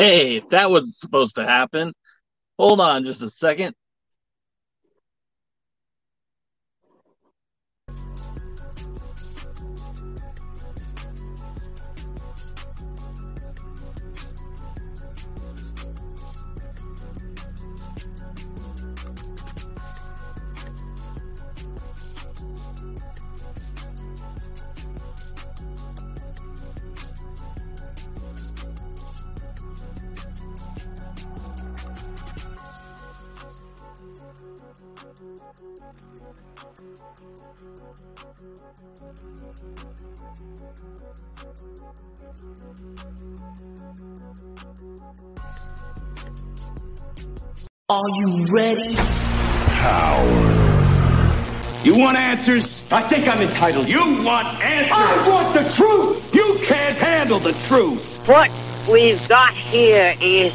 Hey, that wasn't supposed to happen. Hold on just a second. Are you ready? Power. You want answers? I think I'm entitled. You want answers? I want the truth! You can't handle the truth! What we've got here is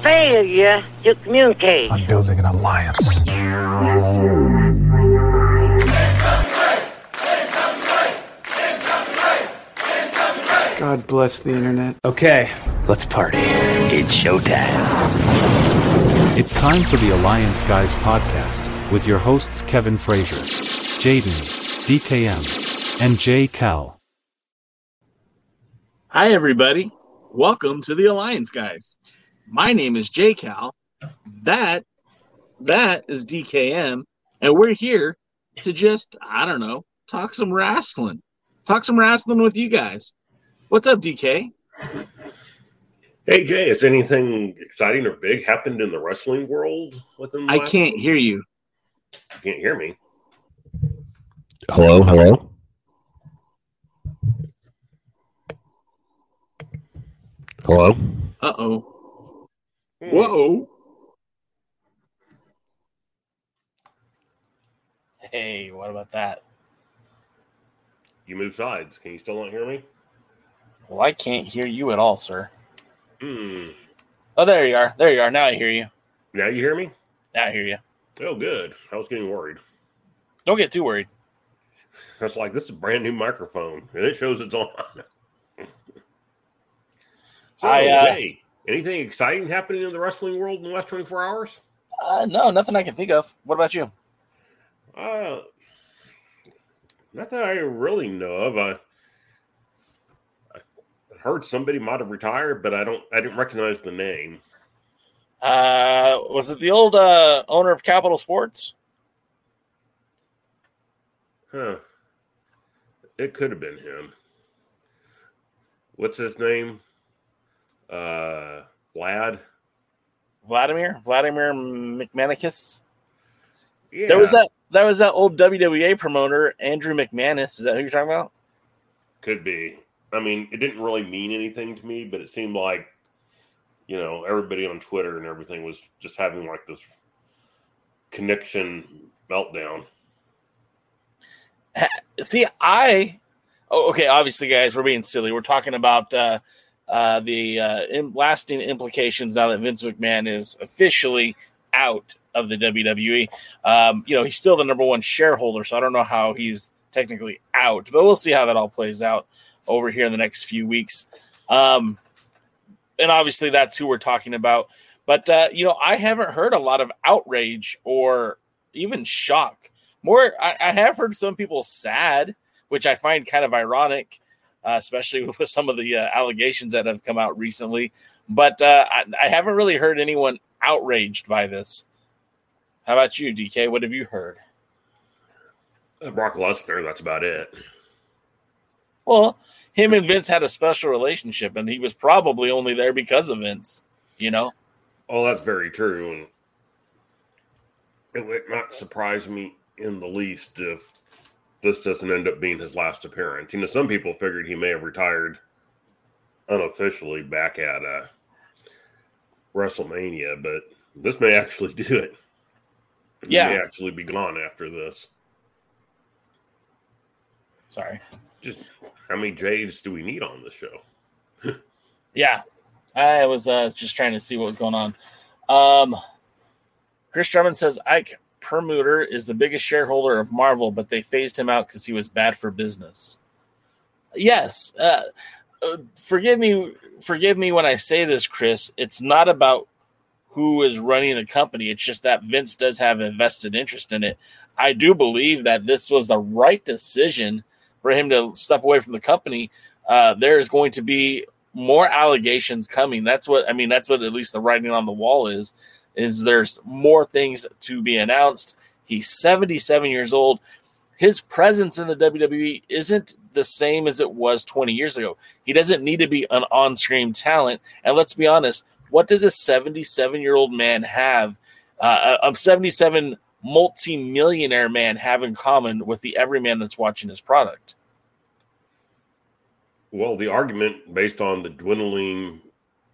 failure to communicate. I'm building an alliance. God bless the internet. Okay, let's party. It's showtime. It's time for the Alliance Guys podcast with your hosts Kevin Frazier, Jaden, DKM, and J. Cal. Hi, everybody. Welcome to the Alliance Guys. My name is J Cal. That that is DKM, and we're here to just I don't know talk some wrestling, talk some wrestling with you guys. What's up, DK? Hey Jay, has anything exciting or big happened in the wrestling world within? The I can't hear you. You can't hear me. Hello, hello. Hello. Uh oh. Hmm. Whoa. Hey, what about that? You move sides. Can you still not hear me? Well, I can't hear you at all, sir. Hmm. Oh, there you are. There you are. Now I hear you. Now you hear me? Now I hear you. Oh, good. I was getting worried. Don't get too worried. That's like this is a brand new microphone, and it shows it's on. so, I, uh, hey, anything exciting happening in the wrestling world in the last twenty four hours? Uh, no, nothing I can think of. What about you? Uh, not that I really know of. I, I heard somebody might have retired, but I don't. I didn't recognize the name. Uh, was it the old uh, owner of Capital Sports? Huh. It could have been him. What's his name? Uh, Vlad. Vladimir? Vladimir McManicus? Yeah. There was that. That was that old WWA promoter, Andrew McManus. Is that who you're talking about? Could be. I mean, it didn't really mean anything to me, but it seemed like, you know, everybody on Twitter and everything was just having like this connection meltdown. See, I. Oh, okay. Obviously, guys, we're being silly. We're talking about uh, uh, the uh, im- lasting implications now that Vince McMahon is officially out of the WWE. Um, you know, he's still the number one shareholder, so I don't know how he's technically out, but we'll see how that all plays out over here in the next few weeks. Um, and obviously, that's who we're talking about. But uh, you know, I haven't heard a lot of outrage or even shock. More, I, I have heard some people sad, which I find kind of ironic, uh, especially with some of the uh, allegations that have come out recently. But uh, I, I haven't really heard anyone outraged by this. How about you, DK? What have you heard? Uh, Brock Lesnar, that's about it. Well, him and Vince had a special relationship, and he was probably only there because of Vince. You know. Oh, that's very true, and it would not surprise me in the least if this doesn't end up being his last appearance. You know, some people figured he may have retired unofficially back at uh, WrestleMania, but this may actually do it. He Yeah. may actually be gone after this. Sorry. Just how many Jades do we need on this show? Yeah, I was uh, just trying to see what was going on. Um, Chris Drummond says Ike Perlmutter is the biggest shareholder of Marvel, but they phased him out because he was bad for business. Yes, uh, uh, forgive me, forgive me when I say this, Chris. It's not about who is running the company. It's just that Vince does have a vested interest in it. I do believe that this was the right decision for him to step away from the company. Uh, there is going to be more allegations coming. That's what I mean. That's what at least the writing on the wall is. Is there's more things to be announced. He's 77 years old. His presence in the WWE isn't the same as it was 20 years ago. He doesn't need to be an on-screen talent. And let's be honest, what does a 77-year-old man have? Uh, a 77 multi-millionaire man have in common with the everyman that's watching his product? Well, the argument based on the dwindling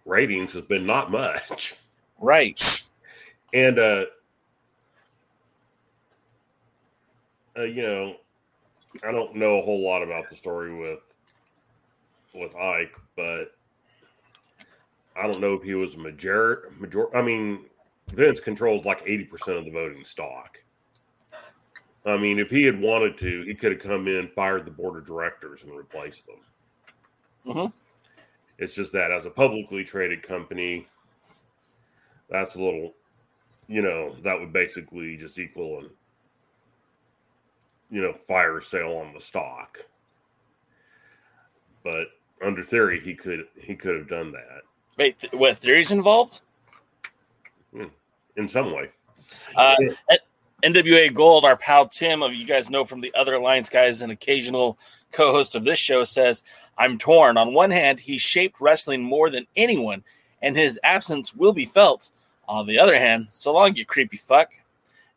ratings has been not much. Right. And uh, uh you know, I don't know a whole lot about the story with with Ike, but I don't know if he was a major major I mean, Vince controls like 80% of the voting stock. I mean, if he had wanted to, he could have come in, fired the board of directors, and replaced them. Mhm. It's just that as a publicly traded company, that's a little, you know, that would basically just equal an, you know, fire sale on the stock. But under theory, he could he could have done that Wait, th- what theories involved? In some way. Uh, NWA Gold, our pal Tim, of you guys know from the other Alliance guys, an occasional co-host of this show, says, "I'm torn. On one hand, he shaped wrestling more than anyone, and his absence will be felt. On the other hand, so long, you creepy fuck."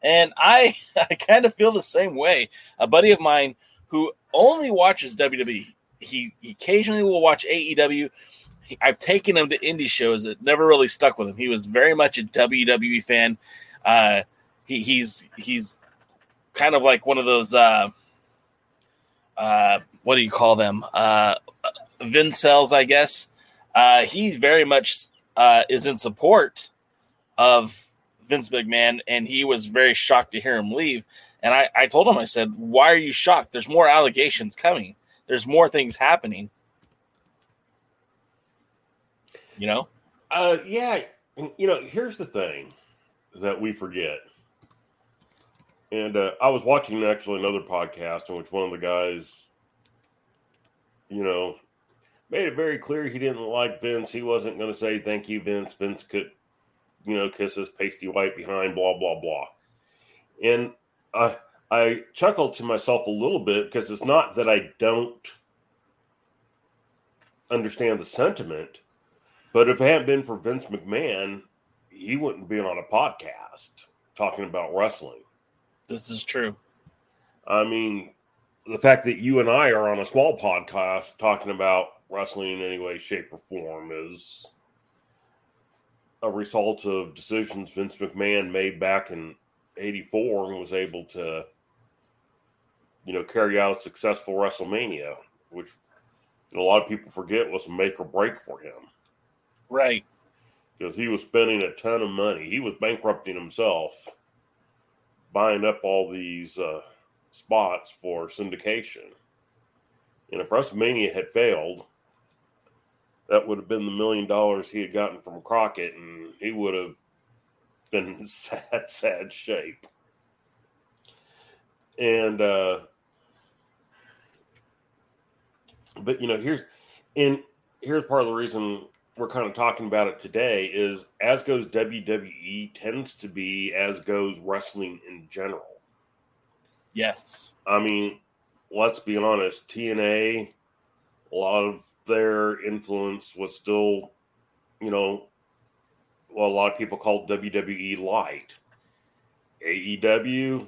And I, I kind of feel the same way. A buddy of mine who only watches WWE, he, he occasionally will watch AEW. I've taken him to indie shows that never really stuck with him. He was very much a WWE fan. Uh, he, he's he's kind of like one of those uh, uh, what do you call them? Uh, Vincels, I guess. Uh, he very much uh, is in support of Vince McMahon, and he was very shocked to hear him leave. And I, I told him, I said, "Why are you shocked? There's more allegations coming. There's more things happening." You know, Uh, yeah, you know, here's the thing that we forget. And uh, I was watching actually another podcast in which one of the guys, you know, made it very clear he didn't like Vince. He wasn't going to say thank you, Vince. Vince could, you know, kiss his pasty white behind, blah blah blah. And I I chuckled to myself a little bit because it's not that I don't understand the sentiment, but if it hadn't been for Vince McMahon, he wouldn't be on a podcast talking about wrestling. this is true. I mean, the fact that you and I are on a small podcast talking about wrestling in any way, shape, or form is a result of decisions Vince McMahon made back in 84 and was able to, you know, carry out a successful WrestleMania, which a lot of people forget was a make or break for him. Right. because he was spending a ton of money. He was bankrupting himself, buying up all these uh, spots for syndication. And if WrestleMania had failed, that would have been the million dollars he had gotten from Crockett, and he would have been in sad, sad shape. And uh, but you know, here's and here's part of the reason we're kind of talking about it today is as goes WWE tends to be as goes wrestling in general. Yes. I mean, let's be honest, TNA, a lot of their influence was still, you know, well, a lot of people call WWE light. AEW,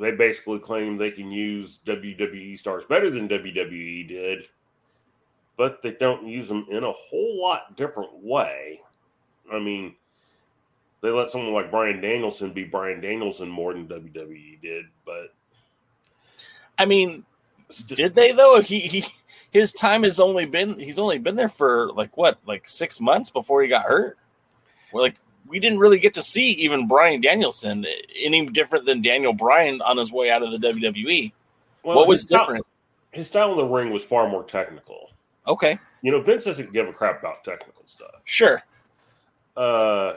they basically claim they can use WWE stars better than WWE did, but they don't use them in a whole lot different way. I mean, they let someone like Bryan Danielson be Bryan Danielson more than WWE did, but I mean, did they though? He he his time has only been he's only been there for like what like six months before he got hurt. We're like we didn't really get to see even Bryan Danielson eh, any different than Daniel Bryan on his way out of the WWE. well, what was his style- different? his style in the ring was far more technical. Okay, You know, Vince doesn't give a crap about technical stuff. sure. uh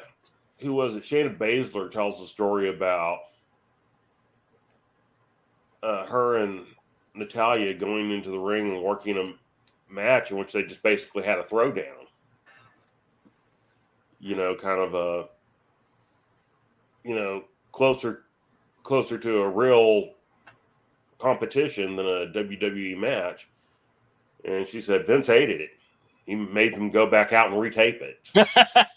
who was it? Shayna Baszler tells a story about uh, her and Natalya going into the ring and working a match in which they just basically had a throwdown. You know, kind of a you know closer closer to a real competition than a WWE match. And she said Vince hated it. He made them go back out and retape it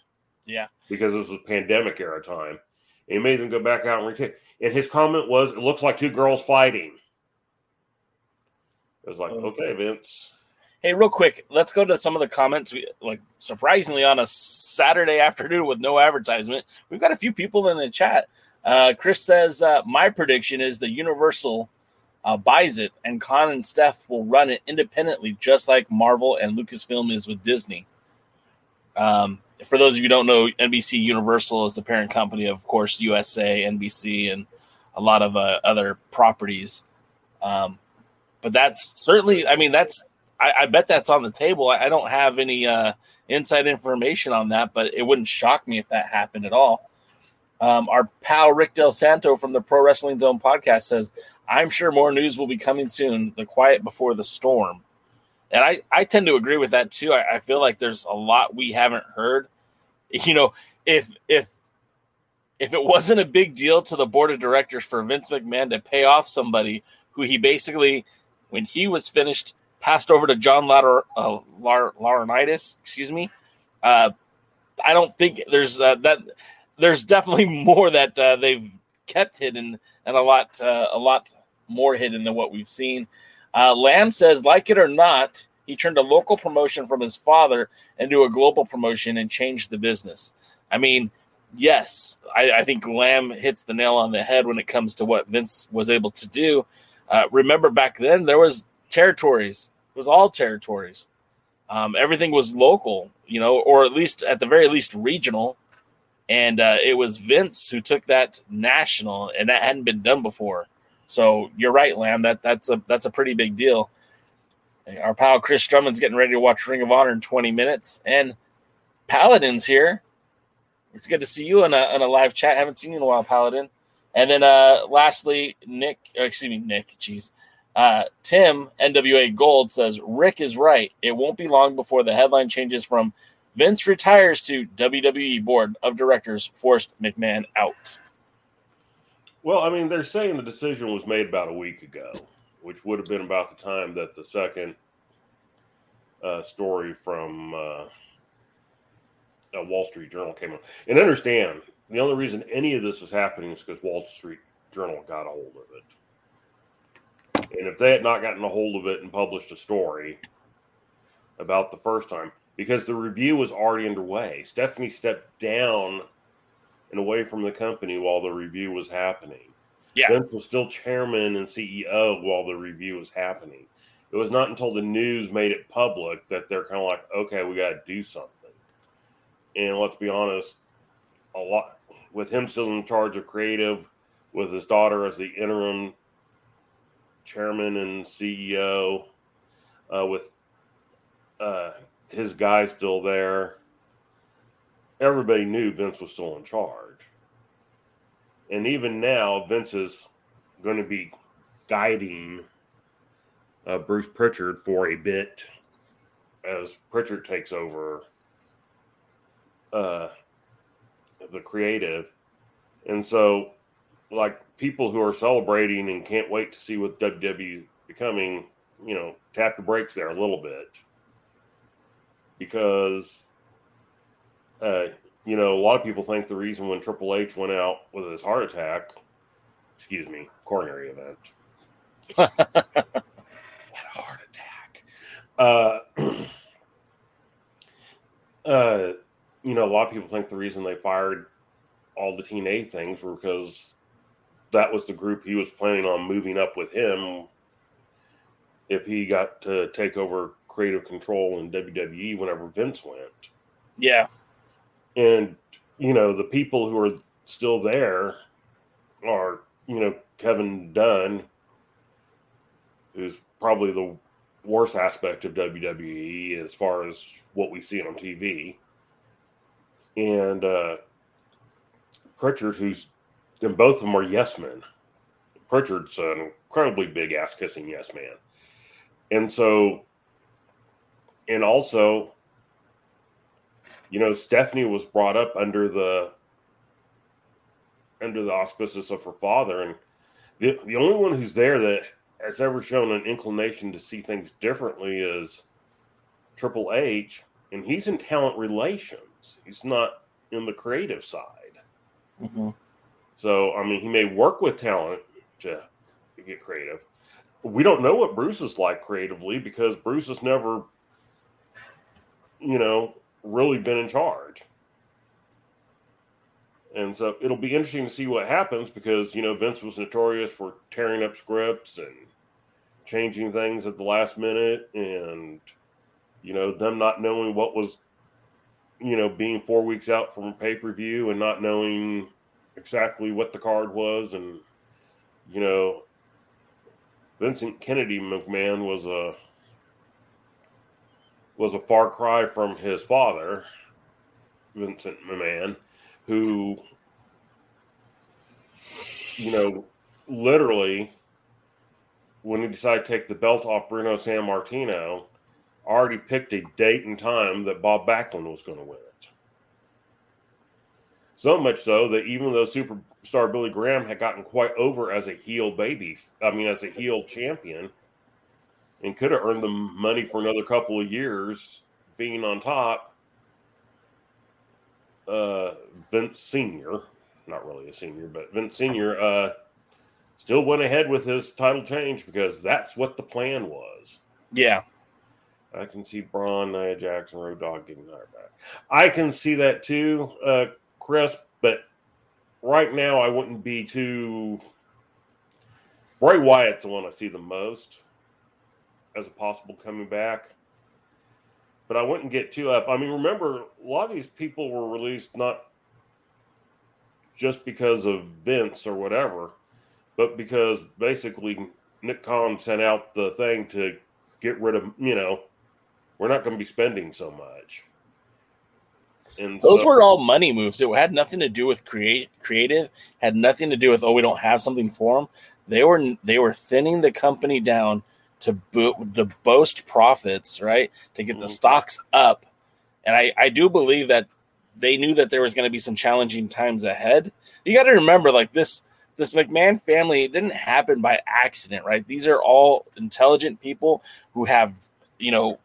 Yeah. because this was pandemic era time. And he made them go back out and retake. It. And his comment was, "It looks like two girls fighting." It was like, okay, Vince. Hey, real quick, let's go to some of the comments. We like surprisingly on a Saturday afternoon with no advertisement. We've got a few people in the chat. Uh, Chris says, uh, "My prediction is the Universal uh, buys it, and Khan and Steph will run it independently, just like Marvel and Lucasfilm is with Disney." Um, for those of you who don't know, NBC Universal is the parent company, of course, USA, NBC, and a lot of uh, other properties. Um, but that's certainly, I mean, that's I, I bet that's on the table. I, I don't have any uh, inside information on that, but it wouldn't shock me if that happened at all. Um, our pal Rick Del Santo from the Pro Wrestling Zone podcast says, "I'm sure more news will be coming soon. The quiet before the storm." And I, I tend to agree with that too. I, I feel like there's a lot we haven't heard. You know, if if if it wasn't a big deal to the board of directors for Vince McMahon to pay off somebody who he basically, when he was finished, passed over to John Lauder, uh, Laurinaitis, excuse me. Uh, I don't think there's uh, that. There's definitely more that uh, they've kept hidden, and a lot, uh, a lot more hidden than what we've seen. Uh, Lamb says, like it or not, he turned a local promotion from his father into a global promotion and changed the business. I mean, yes, I, I think Lamb hits the nail on the head when it comes to what Vince was able to do. Uh, remember back then there was territories. It was all territories. Um, everything was local, you know, or at least at the very least regional. And uh, it was Vince who took that national, and that hadn't been done before. So you're right, Lamb. That that's a that's a pretty big deal. Our pal Chris Drummond's getting ready to watch Ring of Honor in 20 minutes, and Paladin's here. It's good to see you in a, in a live chat. Haven't seen you in a while, Paladin. And then uh lastly, Nick, or excuse me, Nick, jeez. Uh, Tim, NWA Gold says Rick is right. It won't be long before the headline changes from Vince retires to WWE Board of Directors forced McMahon out. Well, I mean, they're saying the decision was made about a week ago, which would have been about the time that the second uh, story from uh, uh, Wall Street Journal came out. And understand, the only reason any of this is happening is because Wall Street Journal got a hold of it. And if they had not gotten a hold of it and published a story about the first time, because the review was already underway, Stephanie stepped down and away from the company while the review was happening. Yeah. Vince was still chairman and CEO while the review was happening. It was not until the news made it public that they're kind of like, okay, we got to do something. And let's be honest, a lot with him still in charge of creative, with his daughter as the interim chairman and CEO, uh, with uh, his guy still there. Everybody knew Vince was still in charge. And even now, Vince is going to be guiding uh, Bruce Pritchard for a bit as Pritchard takes over uh, the creative. And so, like people who are celebrating and can't wait to see what WWE becoming, you know, tap the brakes there a little bit because, uh, you know, a lot of people think the reason when Triple H went out with his heart attack, excuse me, coronary event, had a heart attack. Uh, uh, you know, a lot of people think the reason they fired all the TNA things were because that was the group he was planning on moving up with him if he got to take over creative control in WWE whenever Vince went. Yeah. And, you know, the people who are still there are, you know, Kevin Dunn, who's probably the worst aspect of WWE as far as what we see on TV. And uh, Pritchard, who's, and both of them are yes men. Pritchard's an incredibly big ass kissing yes man. And so, and also, you know, Stephanie was brought up under the under the auspices of her father, and the the only one who's there that has ever shown an inclination to see things differently is Triple H, and he's in talent relations. He's not in the creative side. Mm-hmm. So, I mean, he may work with talent to get creative. We don't know what Bruce is like creatively because Bruce has never, you know, really been in charge. And so it'll be interesting to see what happens because, you know, Vince was notorious for tearing up scripts and changing things at the last minute and, you know, them not knowing what was, you know, being four weeks out from a pay per view and not knowing exactly what the card was. And, you know, Vincent Kennedy McMahon was a was a far cry from his father, Vincent McMahon, who, you know, literally, when he decided to take the belt off Bruno Sammartino, already picked a date and time that Bob Backlund was going to win it. So much so that even though superstar Billy Graham had gotten quite over as a heel baby, I mean, as a heel champion, and could have earned them money for another couple of years being on top, uh, Vince Sr., not really a senior, but Vince Sr., uh, still went ahead with his title change because that's what the plan was. Yeah. I can see Braun, Nia Jackson, Road Dog getting hired back. I can see that too, uh, Chris, but right now I wouldn't be too. Bray Wyatt's the one I see the most as a possible coming back. But I wouldn't get too up. I mean, remember, a lot of these people were released not just because of Vince or whatever, but because basically Nick Khan sent out the thing to get rid of, you know, we're not going to be spending so much. And those so, were all money moves. It had nothing to do with create creative. Had nothing to do with oh we don't have something for them. They were they were thinning the company down to bo- to boast profits, right? To get the stocks up. And I I do believe that they knew that there was going to be some challenging times ahead. You got to remember, like this this McMahon family didn't happen by accident, right? These are all intelligent people who have you know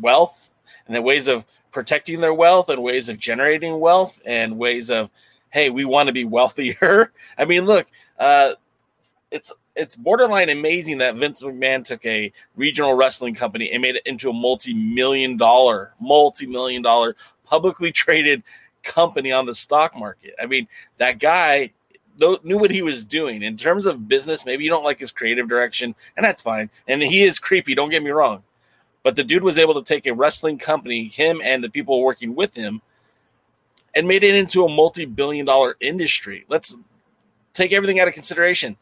wealth and the ways of protecting their wealth and ways of generating wealth and ways of hey we want to be wealthier i mean look uh it's it's borderline amazing that Vince McMahon took a regional wrestling company and made it into a multi-million dollar, multi-million dollar publicly traded company on the stock market. I mean, that guy knew what he was doing in terms of business. Maybe you don't like his creative direction, and that's fine. And he is creepy. Don't get me wrong. But the dude was able to take a wrestling company, him and the people working with him, and made it into a multi-billion dollar industry. Let's take everything out of consideration.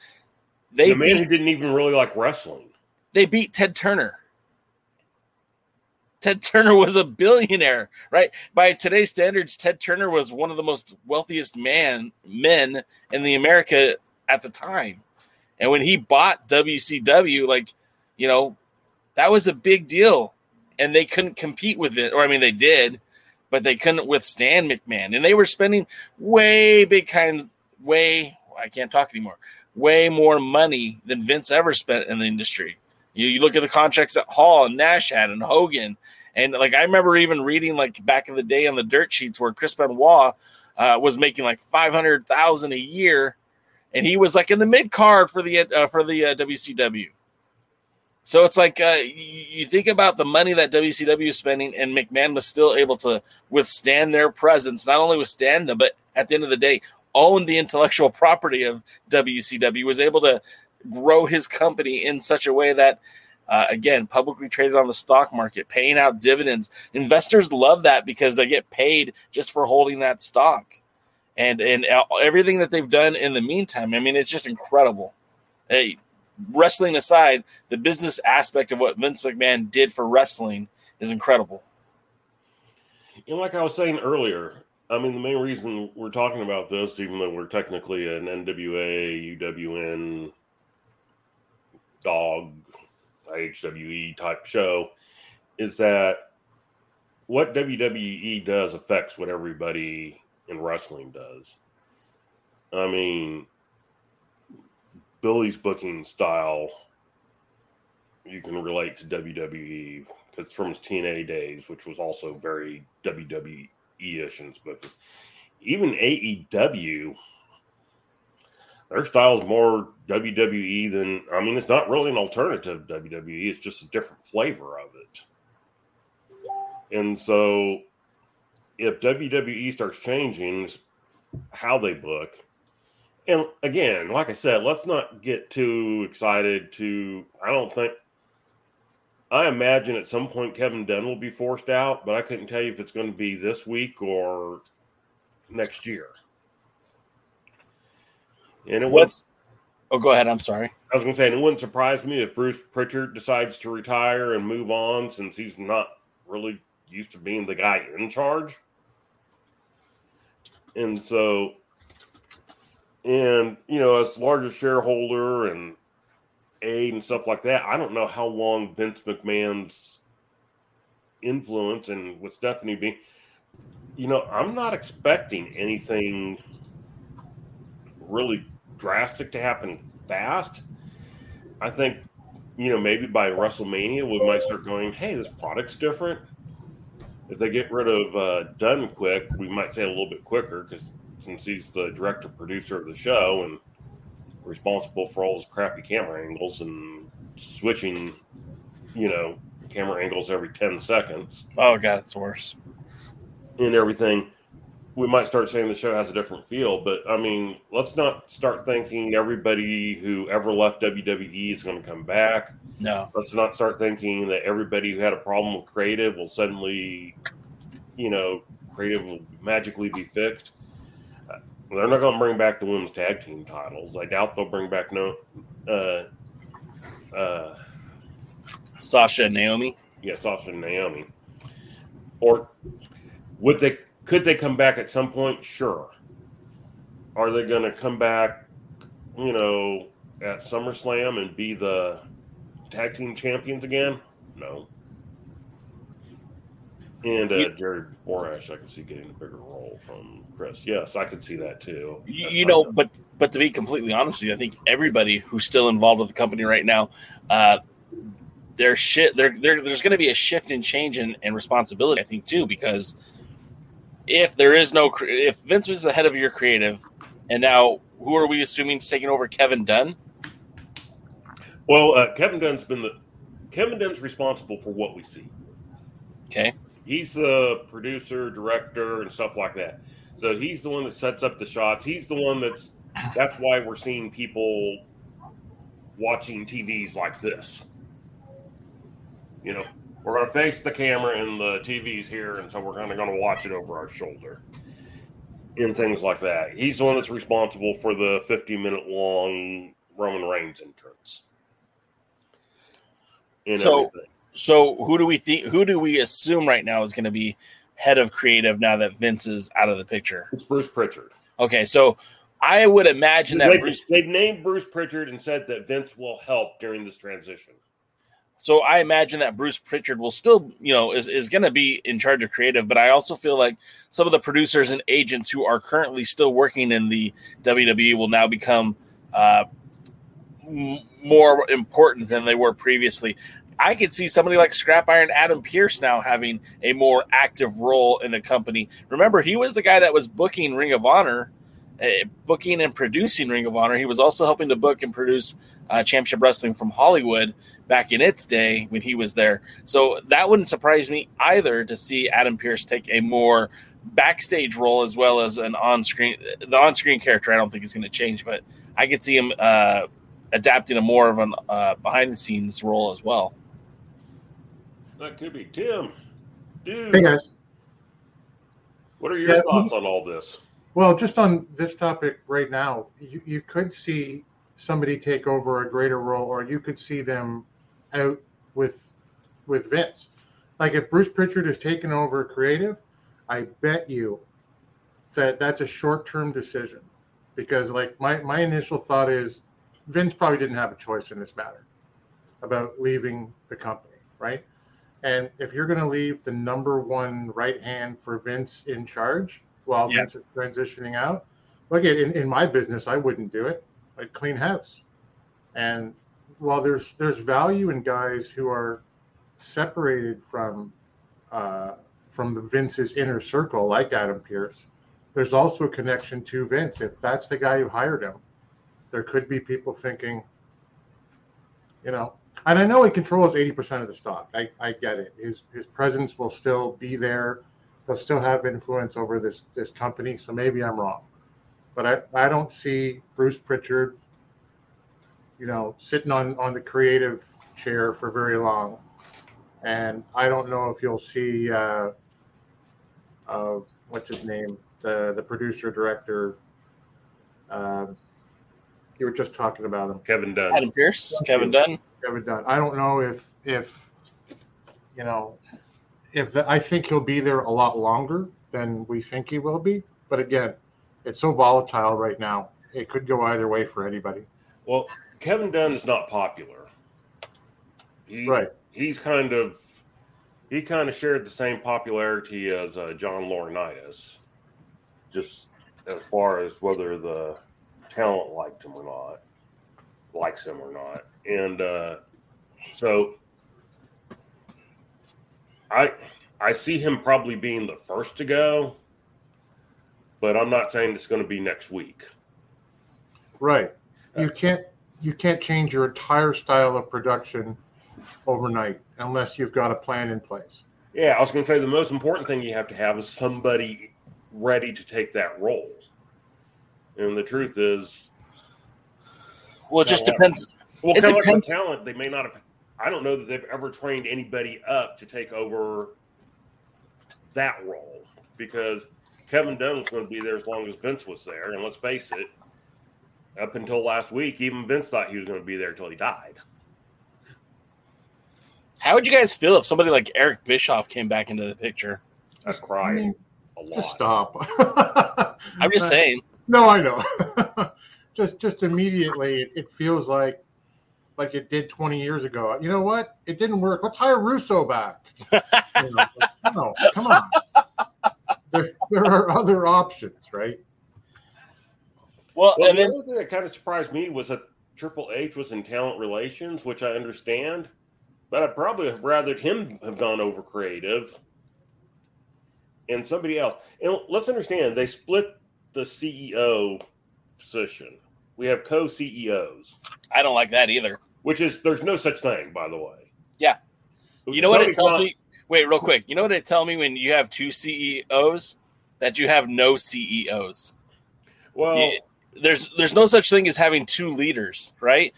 They the man who didn't even really like wrestling. they beat Ted Turner. Ted Turner was a billionaire, right? By today's standards, Ted Turner was one of the most wealthiest man men in the America at the time. And when he bought WCW, like, you know, that was a big deal. And they couldn't compete with it. Or I mean they did, but they couldn't withstand McMahon. And they were spending way big kind way I can't talk anymore. Way more money than Vince ever spent in the industry. You, you look at the contracts that Hall and Nash had and Hogan. And like I remember even reading like back in the day on the dirt sheets where Chris Benoit uh, was making like five hundred thousand a year, and he was like in the mid card for the uh, for the uh, WCW. So it's like uh, you, you think about the money that WCW is spending, and McMahon was still able to withstand their presence, not only withstand them, but at the end of the day, own the intellectual property of WCW. Was able to grow his company in such a way that uh, again, publicly traded on the stock market, paying out dividends. Investors love that because they get paid just for holding that stock, and and everything that they've done in the meantime. I mean, it's just incredible. Hey, wrestling aside, the business aspect of what Vince McMahon did for wrestling is incredible. Know, like I was saying earlier, I mean, the main reason we're talking about this, even though we're technically an NWA, UWN dog HWE type show is that what WWE does affects what everybody in wrestling does. I mean, Billy's booking style, you can relate to WWE because from his TNA days, which was also very WWE its booking. Even AEW their style is more WWE than I mean, it's not really an alternative WWE, it's just a different flavor of it. And so if WWE starts changing how they book, and again, like I said, let's not get too excited to I don't think I imagine at some point Kevin Dunn will be forced out, but I couldn't tell you if it's going to be this week or next year. And it What's oh, go ahead. I'm sorry. I was going to say, and it wouldn't surprise me if Bruce Pritchard decides to retire and move on since he's not really used to being the guy in charge. And so, and you know, as largest shareholder and aid and stuff like that, I don't know how long Vince McMahon's influence and with Stephanie being, you know, I'm not expecting anything really drastic to happen fast. I think, you know, maybe by WrestleMania we might start going, hey, this product's different. If they get rid of uh, Dunn quick, we might say a little bit quicker because since he's the director producer of the show and responsible for all those crappy camera angles and switching, you know, camera angles every 10 seconds. Oh, God, it's worse. And everything we might start saying the show has a different feel, but I mean, let's not start thinking everybody who ever left WWE is going to come back. No. Let's not start thinking that everybody who had a problem with creative will suddenly, you know, creative will magically be fixed. They're not going to bring back the women's tag team titles. I doubt they'll bring back no. Uh, uh, Sasha and Naomi. Yeah, Sasha and Naomi. Or would they could they come back at some point? Sure. Are they going to come back, you know, at SummerSlam and be the tag team champions again? No. And uh, Jerry Borash, I can see getting a bigger role from Chris. Yes, I could see that too. You, you know, but but to be completely honest with you, I think everybody who's still involved with the company right now, uh, there's shit. There, there's going to be a shift in change and, and responsibility. I think too, because if there is no if Vince was the head of your creative, and now who are we assuming is taking over Kevin Dunn? Well, uh, Kevin Dunn's been the Kevin Dunn's responsible for what we see. Okay, he's the producer, director, and stuff like that. So he's the one that sets up the shots. He's the one that's that's why we're seeing people watching TVs like this. You know, we're going to face the camera and the TV's here, and so we're kind of going to watch it over our shoulder. and things like that. He's the one that's responsible for the 50 minute long Roman Reigns entrance. And So- everything. So who do we think? Who do we assume right now is going to be head of creative now that Vince is out of the picture? it's Bruce Pritchard. Okay, so I would imagine that They've, Bruce. they've named Bruce Pritchard and said that Vince will help during this transition. So I imagine that Bruce Pritchard will still, you know, is, is going to be in charge of creative. But I also feel like some of the producers and agents who are currently still working in the WWE will now become uh, m- more important than they were previously. I could see somebody like Scrap Iron Adam Pearce now having a more active role in the company. Remember, he was the guy that was booking Ring of Honor, uh, booking and producing Ring of Honor. He was also helping to book and produce uh, Championship Wrestling from Hollywood back in its day when he was there. So that wouldn't surprise me either to see Adam Pearce take a more backstage role as well as an on-screen. The on-screen character, I don't think is going to change, but I could see him uh, adapting a more of an uh, behind-the-scenes role as well. That could be Tim. Dude, Hey guys. what are your Yeah, thoughts on all this? Well, just on this topic right now, you, you could see somebody take over a greater role, or you could see them out with with Vince. Like if Bruce Pritchard is taking over creative, I bet you that that's a short term decision. Because like my, my initial thought is Vince probably didn't have a choice in this matter about leaving the company, right? And if you're going to leave the number one right hand for Vince in charge while Yeah. Vince is transitioning out, look at in, in my business, I wouldn't do it. I'd clean house. And while there's there's value in guys who are separated from uh, from the Vince's inner circle, like Adam Pearce, there's also a connection to Vince. If that's the guy who hired him, there could be people thinking, you know, and I know he controls 80% of the stock. I, I get it. His his presence will still be there. He'll still have influence over this this company. So maybe I'm wrong, but I, I don't see Bruce Pritchard, you know, sitting on on the creative chair for very long, and I don't know if you'll see uh, uh, what's his name, the the producer director. Um, you were just talking about him. Kevin Dunn. Adam Pearce, Kevin Dunn. Ever done. I don't know if if you know if the, I think he'll be there a lot longer than we think he will be. But again, it's so volatile right now. It could go either way for anybody. Well, Kevin Dunn is not popular. He, Right. He's kind of he kind of shared the same popularity as uh, John Laurinaitis, just as far as whether the talent liked him or not, likes him or not, and uh, so I I see him probably being the first to go, but I'm not saying it's going to be next week. Right. You can't you can't change your entire style of production overnight unless you've got a plan in place. Yeah, I was going to say the most important thing you have to have is somebody ready to take that role. And the truth is, Well, it just Yeah. depends. Well, It kind of like talent, they may not have. I don't know that they've ever trained anybody up to take over that role because Kevin Dunn was going to be there as long as Vince was there. And let's face it, up until last week, even Vince thought he was going to be there until he died. How would you guys feel if somebody like Eric Bischoff came back into the picture? I I cried mean, a lot. just stop. I'm just saying. No, I know. just just immediately, it, it feels like like it did 20 years ago. You know what? It didn't work. Let's hire Russo back. You know, like, no, come on. There, there are other options, right? Well, Well, and the then other thing that kind of surprised me was that Triple H was in talent relations, which I understand, but I'd probably have rather him have gone over creative and somebody else. And let's understand, they split the CEO position. We have co CEOs, I don't like that either. Which is there's no such thing, by the way. Yeah. You know what it tells Khan- me? Wait, real quick. You know what it tell me when you have two CEOs that you have no CEOs. Well, Yeah, there's there's no such thing as having two leaders, right?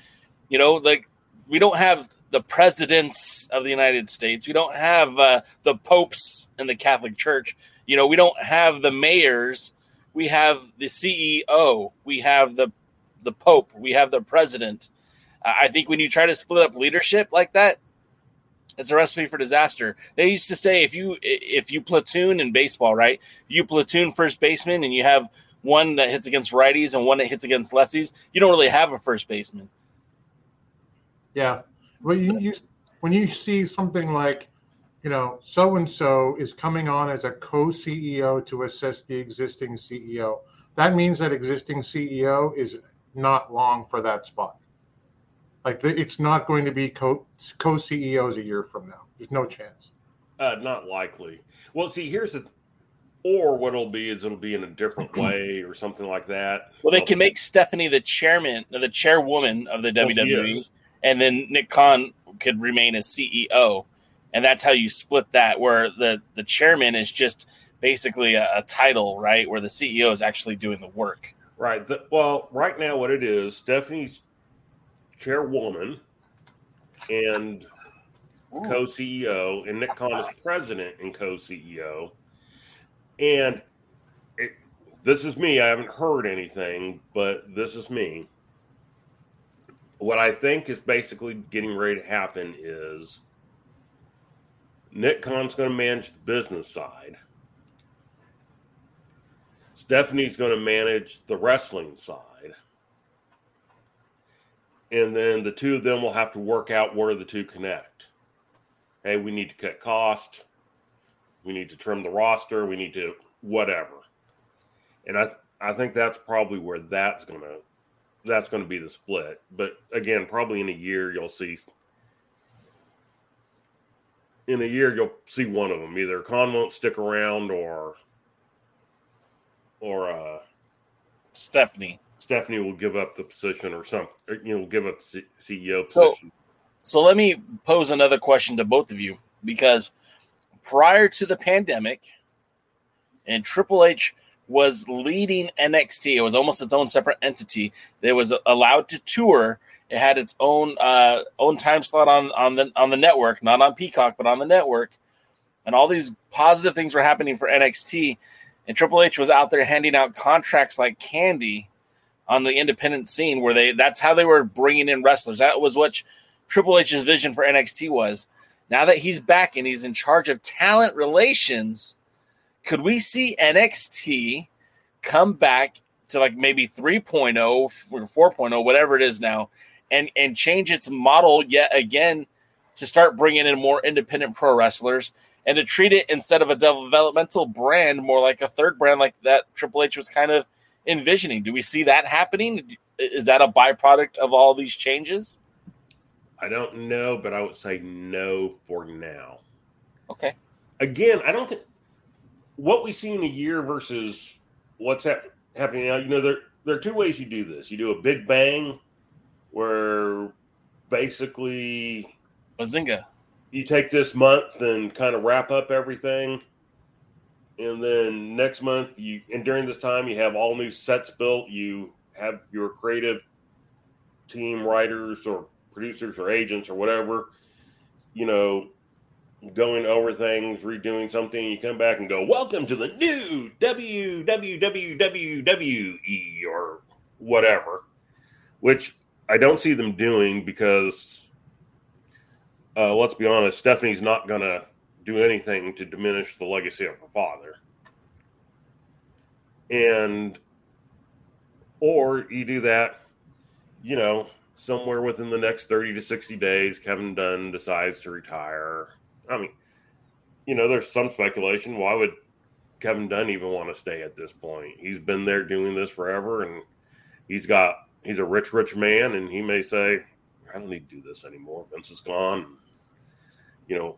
You know, like we don't have the presidents of the United States. We don't have uh, the popes in the Catholic Church. You know, we don't have the mayors we have the CEO, we have the the Pope, we have the president. I think when you try to split up leadership like that, it's a recipe for disaster. They used to say if you if you platoon in baseball, right? You platoon first baseman and you have one that hits against righties and one that hits against lefties. You don't really have a first baseman. Yeah. When you, you when you see something like, you know, so and so is coming on as a co-CEO to assist the existing CEO, that means that existing CEO is not long for that spot. Like it's not going to be co co CEOs a year from now. There's no chance. Uh, not likely. Well, see, here's the, or what it'll be is it'll be in a different way or something like that. Well, they can make Stephanie the chairman, the chairwoman of the WWE, and then Nick Khan could remain as CEO, and that's how you split that. Where the the chairman is just basically a, a title, right? Where the CEO is actually doing the work. Right. The, well, right now, what it is, Stephanie's chairwoman and co CEO, and Nick Khan is president and co CEO. And it, this is me. I haven't heard anything, but this is me. What I think is basically getting ready to happen is Nick Khan's going to manage the business side. Stephanie's going to manage the wrestling side and then the two of them will have to work out where the two connect. Hey, we need to cut cost. We need to trim the roster. We need to whatever. And I I think that's probably where that's gonna that's gonna be the split. But again, probably in a year you'll see in a year you'll see one of them. Either Khan won't stick around or or uh Stephanie. Stephanie will give up the position or something, you know, give up the CEO position. So, so let me pose another question to both of you because prior to the pandemic, and Triple H was leading NXT. It was almost its own separate entity. It was allowed to tour. It had its own uh, own time slot on on the on the network, not on Peacock, but on the network. And all these positive things were happening for NXT. And Triple H was out there handing out contracts like candy on the independent scene where they that's how they were bringing in wrestlers. That was what Triple H's vision for NXT was. Now that he's back and he's in charge of talent relations, could we see NXT come back to like maybe 3.0 or 4.0 whatever it is now and and change its model yet again to start bringing in more independent pro wrestlers and to treat it instead of a developmental brand more like a third brand like that Triple H was kind of envisioning? Do we see that happening? Is that a byproduct of all these changes? I don't know, but I would say no for now. Okay. Again, I don't think what we see in a year versus what's hap- happening now. You know, there there are two ways you do this. You do a big bang, where basically Bazinga. You take this month and kind of wrap up everything, and then next month you and during this time you have all new sets built. You have your creative team writers or producers or agents or whatever you know going over things redoing something. You come back and go welcome to the new www or whatever which i don't see them doing because uh, let's be honest stephanie's not gonna do anything to diminish the legacy of her father. And, or you do that, you know, somewhere within the next 30 to 60 days, Kevin Dunn decides to retire. I mean, you know, there's some speculation. Why would Kevin Dunn even want to stay at this point? He's been there doing this forever and he's got, he's a rich, rich man and he may say, I don't need to do this anymore. Vince is gone. You know,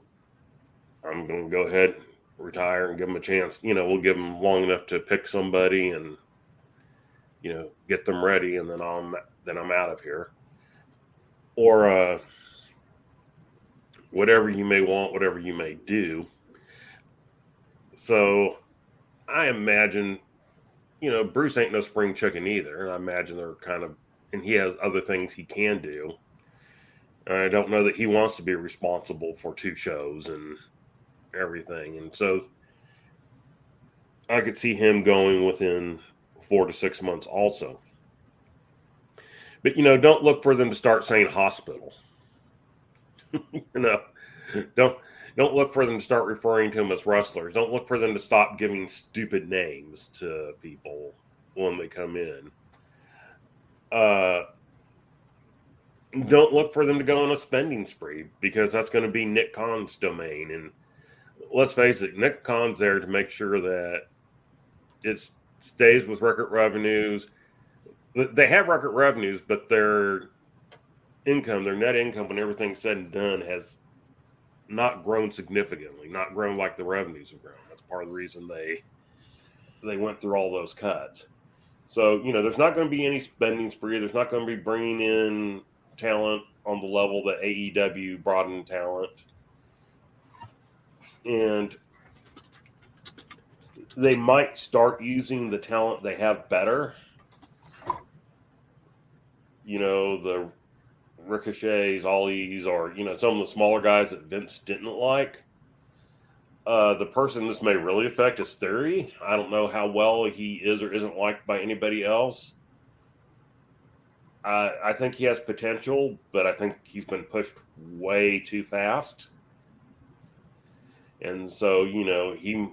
I'm going to go ahead, retire, and give them a chance. You know, we'll give them long enough to pick somebody and you know get them ready, and then I'm then I'm out of here. Or uh, whatever you may want, whatever you may do. So I imagine, you know, Bruce ain't no spring chicken either. And I imagine they're kind of, and he has other things he can do. I don't know that he wants to be responsible for two shows and everything. And so I could see him going within four to six months also. But you know, don't look for them to start saying hospital. you know, don't don't look for them to start referring to them as wrestlers. Don't look for them to stop giving stupid names to people when they come in. Uh, don't look for them to go on a spending spree because that's going to be Nick Khan's domain. And let's face it, Nick Khan's there to make sure that it stays with record revenues. They have record revenues, but their income, their net income, when everything's said and done, has not grown significantly, not grown like the revenues have grown. That's part of the reason they they went through all those cuts. So you know, there's not going to be any spending spree. There's not going to be bringing in talent on the level that AEW brought in talent, and they might start using the talent they have better. You know, the Ricochets, Ollies, or you know some of the smaller guys that Vince didn't like. Uh, the person this may really affect is Theory. I don't know how well he is or isn't liked by anybody else. Uh, I think he has potential, but I think he's been pushed way too fast. And so, you know, he.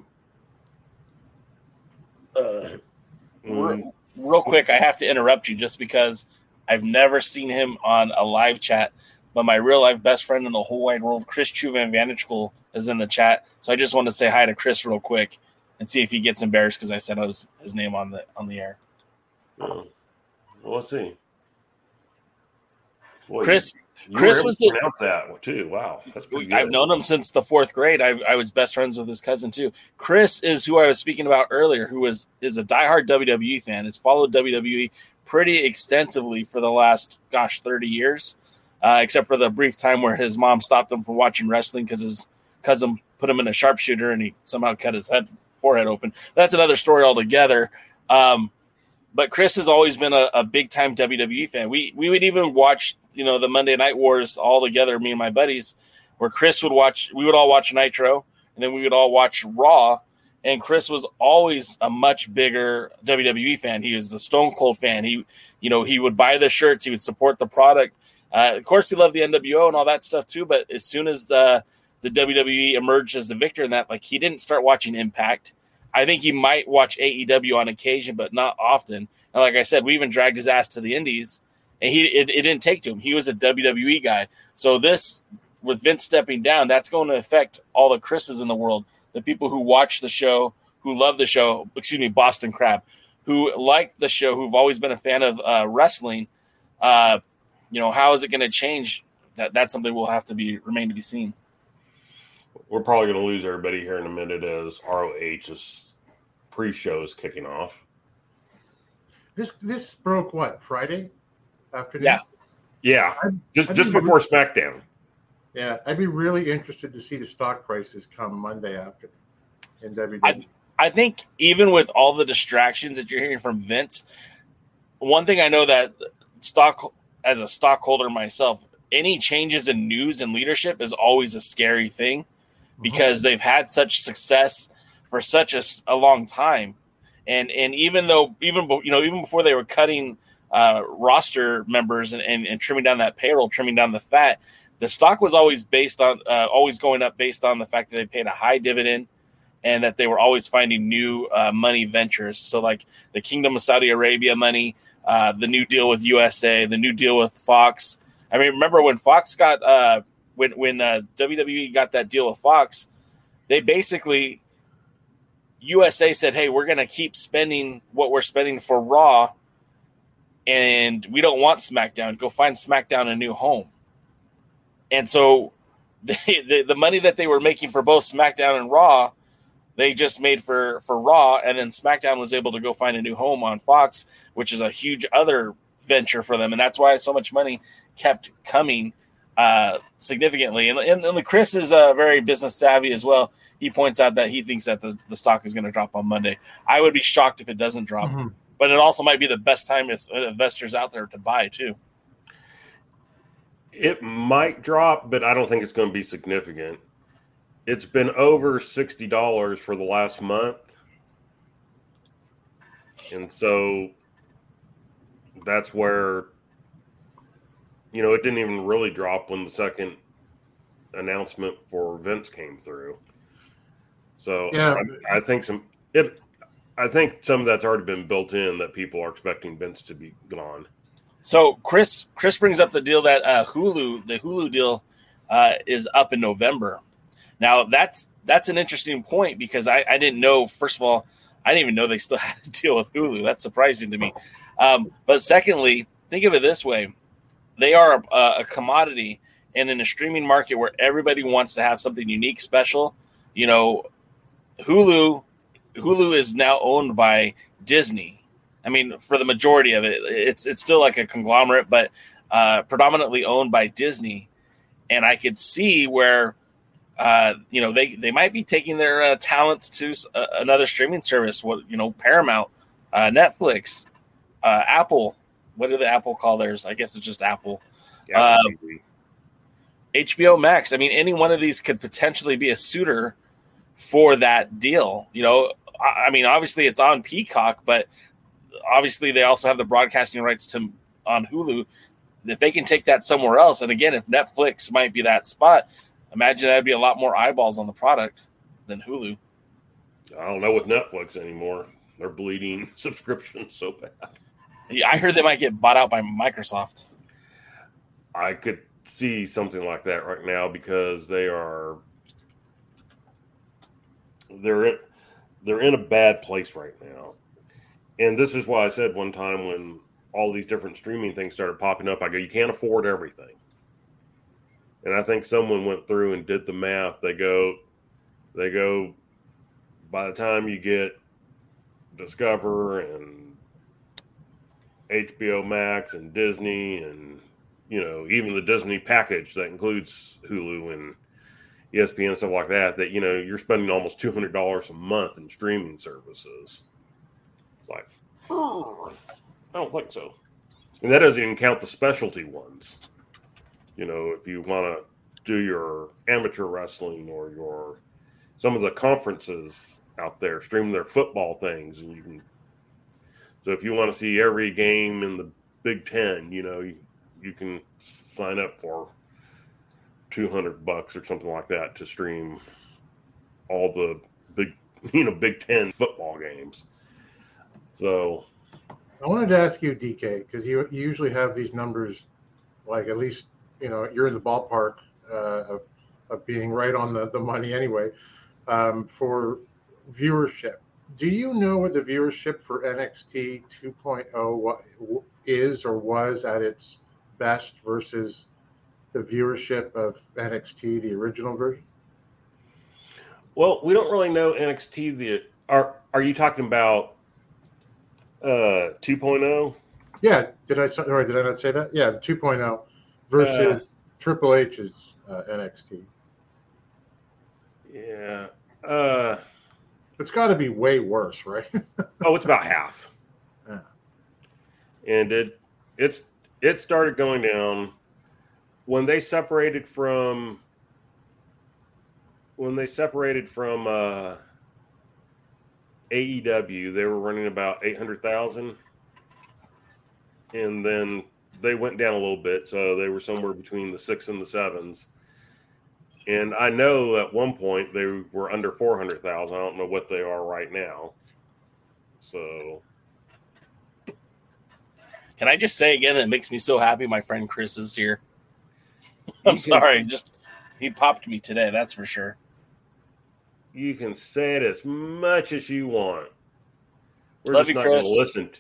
Uh, real, real quick, I have to interrupt you just because I've never seen him on a live chat, but my real life best friend in the whole wide world, Chris Chuvan Vantage is in the chat. So I just want to say hi to Chris real quick and see if he gets embarrassed because I said his, his name on the on the air. well, let's see. Boy, Chris, you Chris was the- pronounce that too. Wow, that's pretty good. I've known him since the fourth grade. I, I was best friends with his cousin too. Chris is who I was speaking about earlier, who was is a diehard WWE fan. Has followed WWE pretty extensively for the last gosh thirty years, uh, except for the brief time where his mom stopped him from watching wrestling because his cousin put him in a sharpshooter and he somehow cut his head forehead open. That's another story altogether. Um, but Chris has always been a, a big time WWE fan. We we would even watch you know the Monday Night Wars all together, me and my buddies, where Chris would watch. We would all watch Nitro, and then we would all watch Raw. And Chris was always a much bigger WWE fan. He was the Stone Cold fan. He, you know, he would buy the shirts. He would support the product. Uh, of course, he loved the NWO and all that stuff too. But as soon as uh, the WWE emerged as the victor in that, like he didn't start watching Impact. I think he might watch AEW on occasion, but not often. And like I said, we even dragged his ass to the Indies, and he it, it didn't take to him. He was a WWE guy. So this with Vince stepping down, that's going to affect all the Chris's in the world, the people who watch the show, who love the show. Excuse me, Boston Crab, who like the show, who've always been a fan of uh, wrestling. Uh, you know, how is it going to change? That that's something we'll have to be remain to be seen. We're probably going to lose everybody here in a minute as ROH's pre-show is kicking off. This this broke what Friday afternoon. Yeah. Yeah, I'd- just I'd just be before really- SmackDown. Yeah, I'd be really interested to see the stock prices come Monday afternoon in WWE. I think even with all the distractions that you're hearing from Vince, one thing I know that stock as a stockholder myself, any changes in news and leadership is always a scary thing mm-hmm. because they've had such success for such a long time. And and even though even you know even before they were cutting uh, roster members and, and, and trimming down that payroll, trimming down the fat, the stock was always based on uh, always going up based on the fact that they paid a high dividend and that they were always finding new uh, money ventures. So, like the Kingdom of Saudi Arabia money, uh, the new deal with USA, the new deal with Fox. I mean, remember when Fox got uh, when when uh, WWE got that deal with Fox, they basically USA said, "Hey, we're going to keep spending what we're spending for Raw, and we don't want SmackDown. Go find SmackDown a new home." And so, they, the the money that they were making for both SmackDown and Raw they just made for for Raw, and then SmackDown was able to go find a new home on Fox, which is a huge other venture for them, and that's why so much money kept coming uh, significantly. And, and, and Chris is uh, very business savvy as well. He points out that he thinks that the, the stock is going to drop on Monday. I would be shocked if it doesn't drop, Mhm. But it also might be the best time if investors out there to buy too. It might drop, but I don't think it's going to be significant. It's been over sixty dollars for the last month. and so that's where you know it didn't even really drop when the second announcement for Vince came through. So Yeah. I, I think some it. I think some of that's already been built in that people are expecting Vince to be gone. So Chris Chris brings up the deal that uh, Hulu the Hulu deal uh, is up in November. Now that's that's an interesting point because I, I didn't know. First of all, I didn't even know they still had a deal with Hulu. That's surprising to me. Um, but secondly, think of it this way: they are a, a commodity, and in a streaming market where everybody wants to have something unique, special, you know, Hulu Hulu is now owned by Disney. I mean, for the majority of it, it's it's still like a conglomerate, but uh, predominantly owned by Disney. And I could see where, uh, you know, they they might be taking their uh, talents to uh, another streaming service. What you know, Paramount, uh, Netflix, uh, Apple. What do the Apple call theirs? I guess it's just Apple. Yeah, Um, HBO Max. I mean, any one of these could potentially be a suitor for that deal. You know, I, I mean, obviously it's on Peacock, but obviously they also have the broadcasting rights to on Hulu. If they can take that somewhere else, and again, if Netflix might be that spot, imagine that'd be a lot more eyeballs on the product than Hulu. I don't know with Netflix anymore. They're bleeding subscriptions so bad. Yeah, I heard they might get bought out by Microsoft. I could see something like that right now because they are they're they're in a bad place right now. And this is why I said one time when all these different streaming things started popping up, I go, you can't afford everything. And I think someone went through and did the math. They go, they go, by the time you get Discover and HBO Max and Disney and you know even the Disney package that includes Hulu and ESPN and stuff like that that you know you're spending almost two hundred dollars a month in streaming services. Like, oh, I don't think so. And that doesn't even count the specialty ones. You know, if you want to do your amateur wrestling or your some of the conferences out there stream their football things, and you can. So if you want to see every game in the Big Ten, you know, you, you can sign up for two hundred bucks or something like that to stream all the big, you know, Big Ten football games. So I wanted to ask you, DK, because you, you usually have these numbers, like at least you know you're in the ballpark uh, of, of being right on the, the money anyway um, for viewership. Do you know what the viewership for NXT 2.0 is or was at its best versus the viewership of NXT, the original version? Well, we don't really know NXT. The are are you talking about uh 2.0? Yeah, did I or did I not say that? Yeah, the 2.0 versus Uh, Triple H's uh, NXT. Yeah. Uh It's got to be way worse, right? oh, it's about half. Yeah. And it it's it started going down when they separated from when they separated from uh AEW, they were running about 800,000 and then they went down a little bit, so they were somewhere between the 6 and the 7s. And I know at one point they were under 400,000. I don't know what they are right now. So, Can I just say again, it makes me so happy my friend Chris is here. I'm can- sorry, just he popped me today, that's for sure. you can say it as much as you want. We're Love just you, not going to listen. To...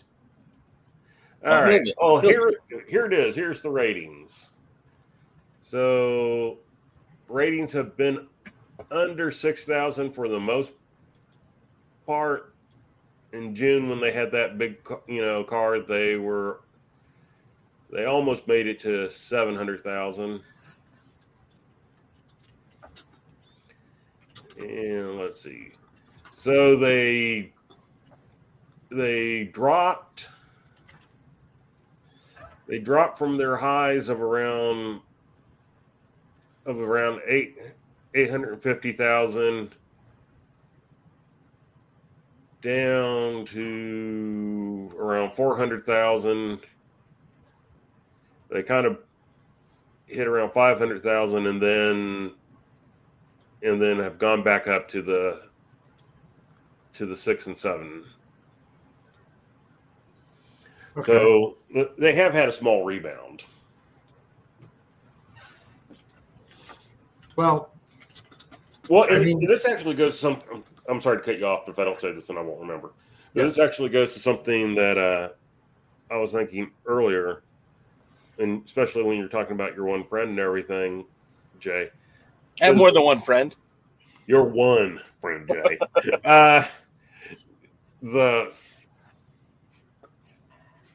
Oh, All right. he'll- Oh, here, here it is. Here's the ratings. So, ratings have been under six thousand for the most part. In June, when they had that big, ca- you know, card, they were they almost made it to seven hundred thousand. And let's see. So they they dropped they dropped from their highs of around of around eight eight hundred and fifty thousand down to around 400,000. They kind of hit around 500,000 and then and then have gone back up to the to the 6 and 7. Okay. So they have had a small rebound. well, Well, I mean- this actually goes to some. I'm sorry to cut you off, but if I don't say this, then I won't remember. But Yeah. This actually goes to something that uh, I was thinking earlier, and especially when you're talking about your one friend and everything, Jay. I have more than one friend. Your one friend, Jay. uh, the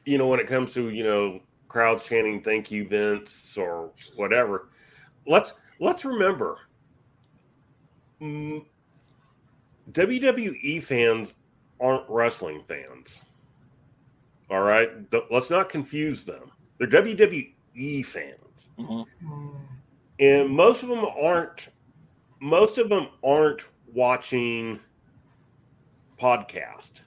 you know when it comes to you know crowds chanting "Thank you, Vince" or whatever, let's let's remember. mm, WWE fans aren't wrestling fans. All right, let's not confuse them. They're WWE fans Mhm. And most of them aren't most of them aren't watching podcast.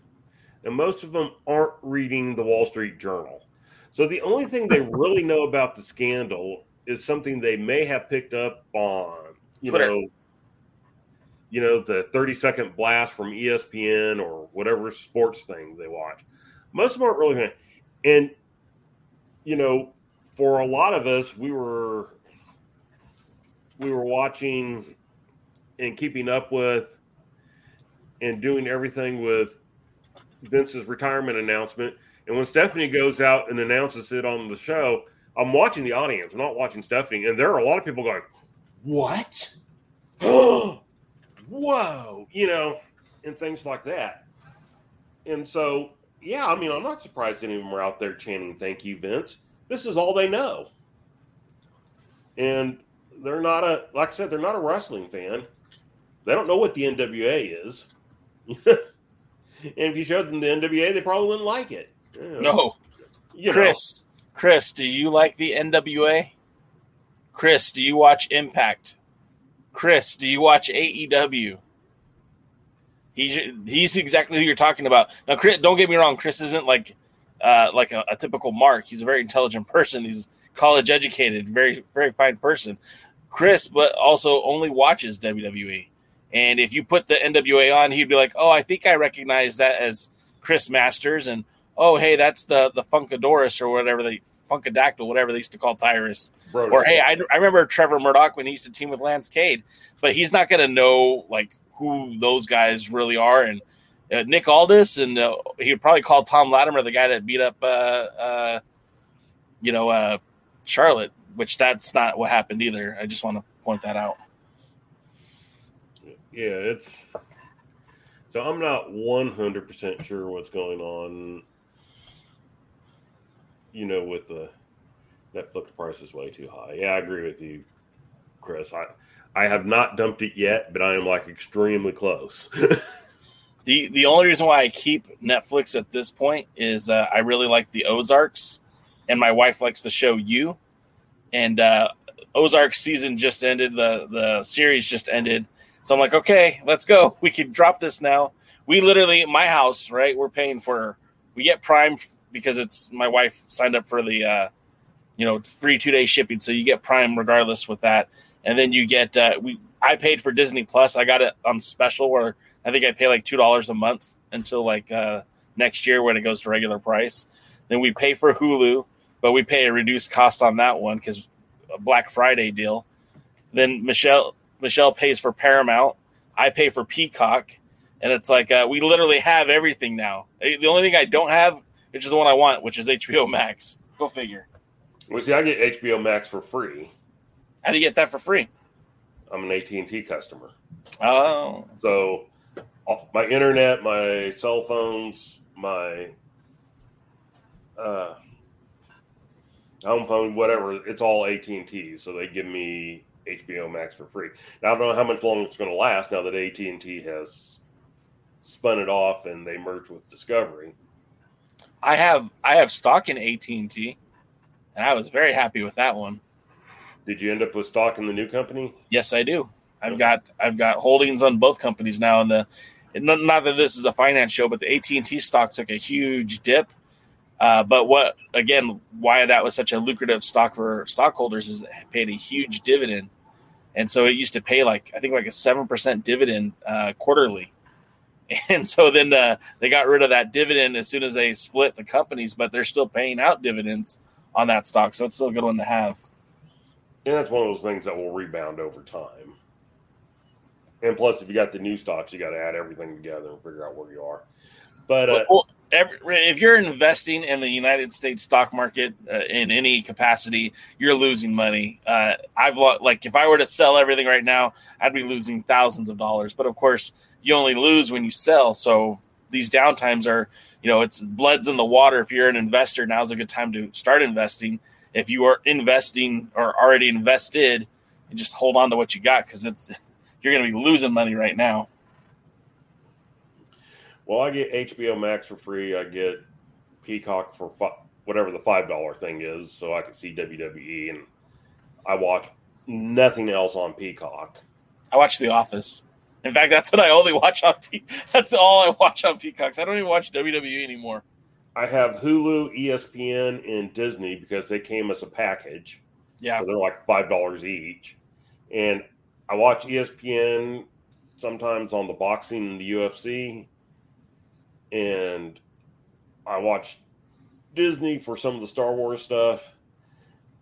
And most of them aren't reading the wall street journal. So the only thing they really know about the scandal is something they may have picked up on you Twitter. know you know the 30 second blast from espn or whatever sports thing they watch. Most of them aren't really gonna and you know for a lot of us we were we were watching and keeping up with and doing everything with Vince's retirement announcement. And when Stephanie goes out and announces it on the show, I'm watching the audience, I'm not watching Stephanie. And there are a lot of people going, What? Whoa, you know, and things like that. And so, yeah, I mean, I'm not surprised any of them are out there chanting, Thank you, Vince. This is all they know. And they're not a like I said, they're not a wrestling fan. They don't know what the NWA is. and if you showed them the NWA, they probably wouldn't like it. Yeah. No, You know. Chris. Chris, do you like the NWA? Chris, do you watch Impact? Chris, do you watch AEW? He's he's exactly who you're talking about. Now, Chris, don't get me wrong. Chris isn't like uh, like a, a typical Mark. He's a very intelligent person. He's college educated, very very fine person. Chris, but also only watches WWE. And if you put the NWA on, he'd be like, "Oh, I think I recognize that as Chris Masters," and "Oh, hey, that's the the Funkadorus or whatever they Funkadactyl, whatever they used to call Tyrus." Bro, Or hey, I, I remember Trevor Murdoch when he used to team with Lance Cade, but he's not going to know like who those guys really are. And uh, Nick Aldis, and uh, he would probably call Tom Latimer the guy that beat up, uh, uh, you know, uh, Charlotte. Which that's not what happened either. I just want to point that out. yeah, it's so I'm not 100% sure what's going on, you know, with the Netflix price is way too high. Yeah, I agree with you, Chris. I, I have not dumped it yet, but I am like extremely close. The the only reason why I keep Netflix at this point is uh, I really like the Ozarks, and my wife likes the show You, and uh, Ozark season just ended. The the series just ended, so I'm like, okay, let's go. We can drop this now. We literally, my house, right? We're paying for. We get Prime because it's my wife signed up for the, uh, you know, free two day shipping, so you get Prime regardless with that, and then you get uh, we. I paid for Disney Plus. I got it on special where I think I pay like two dollars a month until like uh, next year when it goes to regular price. Then we pay for Hulu, but we pay a reduced cost on that one because a Black Friday deal. Then Michelle Michelle pays for Paramount. I pay for Peacock, and it's like uh, we literally have everything now. Eh, The only thing I don't have, which is the one I want, which is HBO Max. Go figure. well, see, I get HBO Max for free. How do you get that for free? I'm an AT&T customer. Oh, So my internet, my cell phones, my uh, home phone, whatever, it's all AT and T. So they give me HBO Max for free. Now I don't know how much longer it's going to last. Now that AT and T has spun it off and they merged with Discovery. I have I have stock in AT and T, and I was very happy with that one. Did you end up with stock in the new company? Yes, I do. I've got I've got holdings on both companies now, and the not, not that this is a finance show, but the AT and T stock took a huge dip. Uh, but what again, why that was such a lucrative stock for stockholders is it paid a huge dividend, and so it used to pay like I think like a seven percent dividend uh, quarterly, and so then uh, they got rid of that dividend as soon as they split the companies, but they're still paying out dividends on that stock, so it's still a good one to have. And that's one of those things that will rebound over time. And plus, if you got the new stocks, you got to add everything together and figure out where you are. But uh, well, every, if you're investing in the United States stock market uh, in any capacity, you're losing money. Uh, I've lo- like if I were to sell everything right now, I'd be losing thousands of dollars. But of course, you only lose when you sell. So these downtimes are, you know, it's blood's in the water. If you're an investor, now's a good time to start investing. If you are investing or already invested, just hold on to what you got because it's you're going to be losing money right now. Well, I get HBO Max for free. I get Peacock for fi- whatever the five dollar thing is, so I can see WWE, and I watch nothing else on Peacock. I watch The Office. In fact, that's what I only watch on. Pe- that's all I watch on Peacocks. I don't even watch WWE anymore. I have Hulu, ESPN, and Disney because they came as a package. Yeah, so they're like five dollars each, and I watch ESPN sometimes on the boxing and the UFC, and I watch Disney for some of the Star Wars stuff,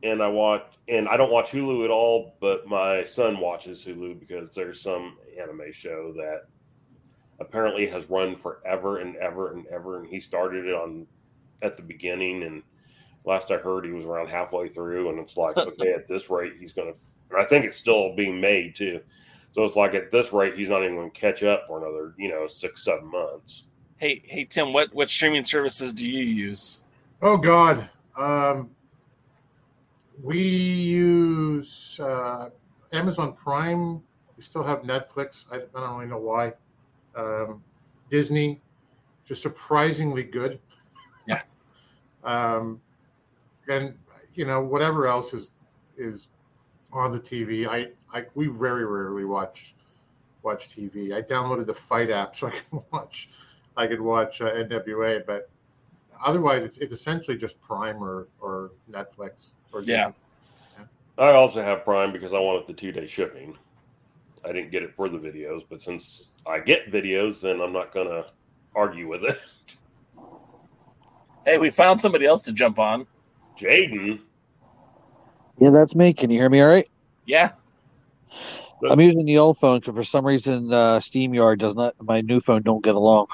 and I watch and I don't watch Hulu at all, but my son watches Hulu because there's some anime show that apparently has run forever and ever and ever, and he started it on at the beginning and last I heard he was around halfway through, and it's like okay, at this rate he's gonna and I think it's still being made too. So it's like at this rate, he's not even going to catch up for another, you know, six, seven months. Hey, hey, Tim, what what streaming services do you use? Oh God, um, we use uh, Amazon Prime. We still have Netflix. I, I don't really know why. Um, Disney, just surprisingly good. Yeah. um, and you know whatever else is is on the TV. I, I we very rarely watch watch TV. I downloaded the Fight app so I can watch I could watch uh, NWA, but otherwise it's it's essentially just Prime or or Netflix or yeah. yeah. I also have Prime because I wanted the two day shipping. I didn't get it for the videos, but since I get videos, then I'm not gonna argue with it. Hey, we found somebody else to jump on. Jaden. Yeah, that's me. Can you hear me all right? Yeah. I'm using the old phone because for some reason uh, StreamYard does not. My new phone don't get along.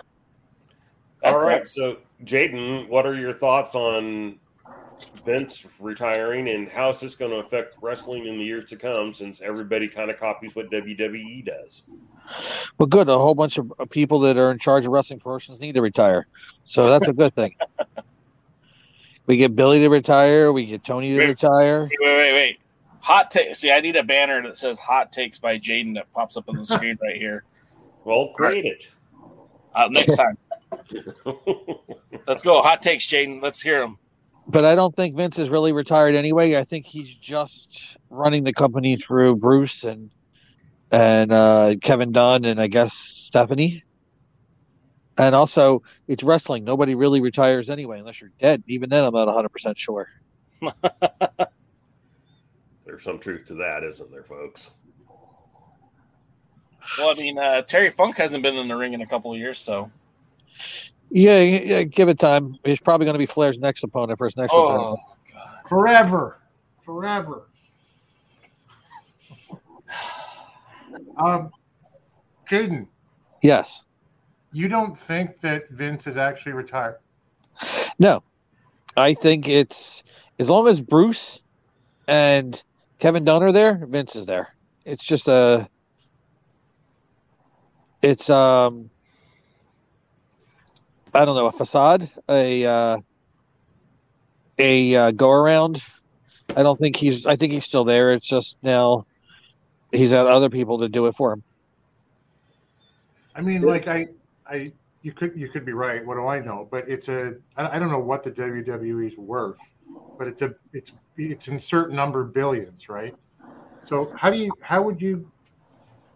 That's all right. So, Jaden, what are your thoughts on Vince retiring, and how is this going to affect wrestling in the years to come? Since everybody kind of copies what WWE does. Well, good. A whole bunch of people that are in charge of wrestling promotions need to retire, so that's a good thing. we get Billy to retire. We get Tony to wait, retire. Wait, wait, wait. Hot take. See, I need a banner that says "Hot Takes" by Jaden that pops up on the screen right here. Well, create it. Uh, next time. Let's go. Hot takes, Jaden. Let's hear them. But I don't think Vince is really retired anyway. I think he's just running the company through Bruce and and uh, Kevin Dunn and I guess Stephanie. And also, it's wrestling. Nobody really retires anyway, unless you're dead. Even then, I'm not 100 percent sure. There's some truth to that, isn't there, folks? Well, I mean, uh, Terry Funk hasn't been in the ring in a couple of years, so yeah, yeah give it time. He's probably going to be Flair's next opponent for his next oh, tournament. God. Forever, forever. um, Jaden. Yes. You don't think that Vince is actually retired? No, I think it's as long as Bruce and Kevin Dunn are there, Vince is there. It's just a it's um I don't know a facade, a uh, a uh, go around. I don't think he's. I think he's still there. It's just now he's had other people to do it for him. I mean, like I, I, you could you could be right. What do I know? But it's a. I, don't know what the WWE's worth, but it's a. It's it's in certain number billions, right? So how do you how would you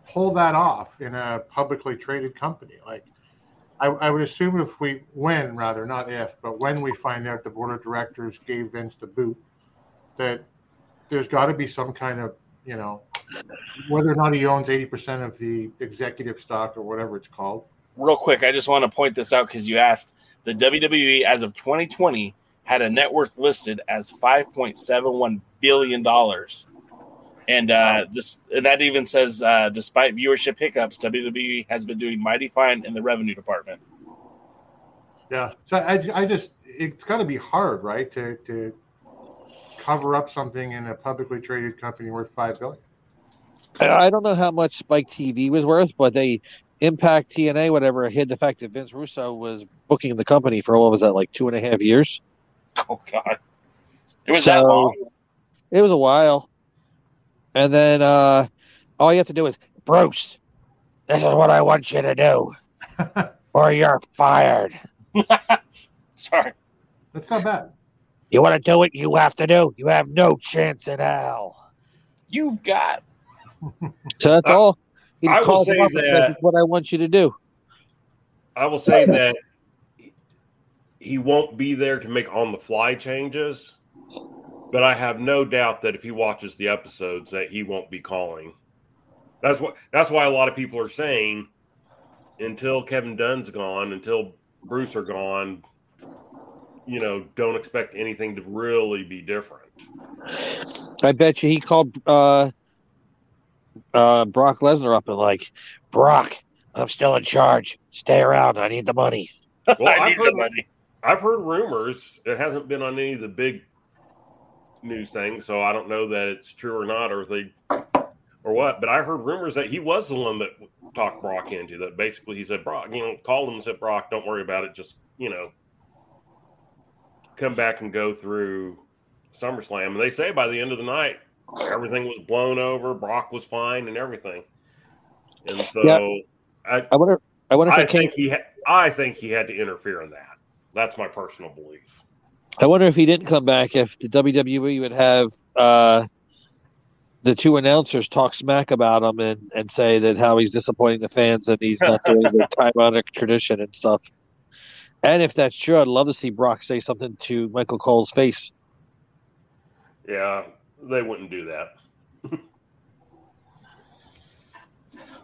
pull that off in a publicly traded company. Like, I, I would assume if we when rather not if, but when we find out the board of directors gave Vince the boot, that there's got to be some kind of you know whether or not he owns 80% of the executive stock or whatever it's called. Real quick, I just want to point this out because you asked the WWE as of 2020 had a net worth listed as 5.71 billion dollars. And uh, this, and that even says, uh, despite viewership hiccups, WWE has been doing mighty fine in the revenue department. Yeah, so I, I just it's got to be hard, right, to to cover up something in a publicly traded company worth five billion. I don't know how much Spike TV was worth, but they Impact TNA whatever hid the fact that Vince Russo was booking the company for what was that like two and a half years. Oh God, it was that long. It was a while, and then uh, all you have to do is Bruce. This is what I want you to do, or you're fired. Sorry, That's not bad. You want to do it? You have to do. You have no chance in hell. You've got. So that's I- all. He I will calls him say up says, that- "This is what I want you to do. I will say that he won't be there to make on the fly changes, but I have no doubt that if he watches the episodes that he won't be calling. That's what that's why a lot of people are saying until Kevin Dunn's gone, until Bruce are gone, you know, don't expect anything to really be different. I bet you he called uh, uh, Brock Lesnar up and like, Brock, I'm still in charge. Stay around. I need the money. Well, I I've need the heard, money. I've heard rumors. It hasn't been on any of the big news thing, so I don't know that it's true or not, or they or what. But I heard rumors that he was the one that talked Brock into that. Basically, he said Brock, you know, called him and said Brock, don't worry about it. Just you know, come back and go through SummerSlam. And they say by the end of the night, everything was blown over. Brock was fine and everything. And so Yeah. I, I wonder. I wonder if I came. think he, ha- I think he had to interfere in that. That's my personal belief. I wonder if he didn't come back. If the WWE would have uh, the two announcers talk smack about him and, and say that how he's disappointing the fans and he's not doing the ironic tradition and stuff. And if that's true, I'd love to see Brock say something to Michael Cole's face. Yeah, they wouldn't do that.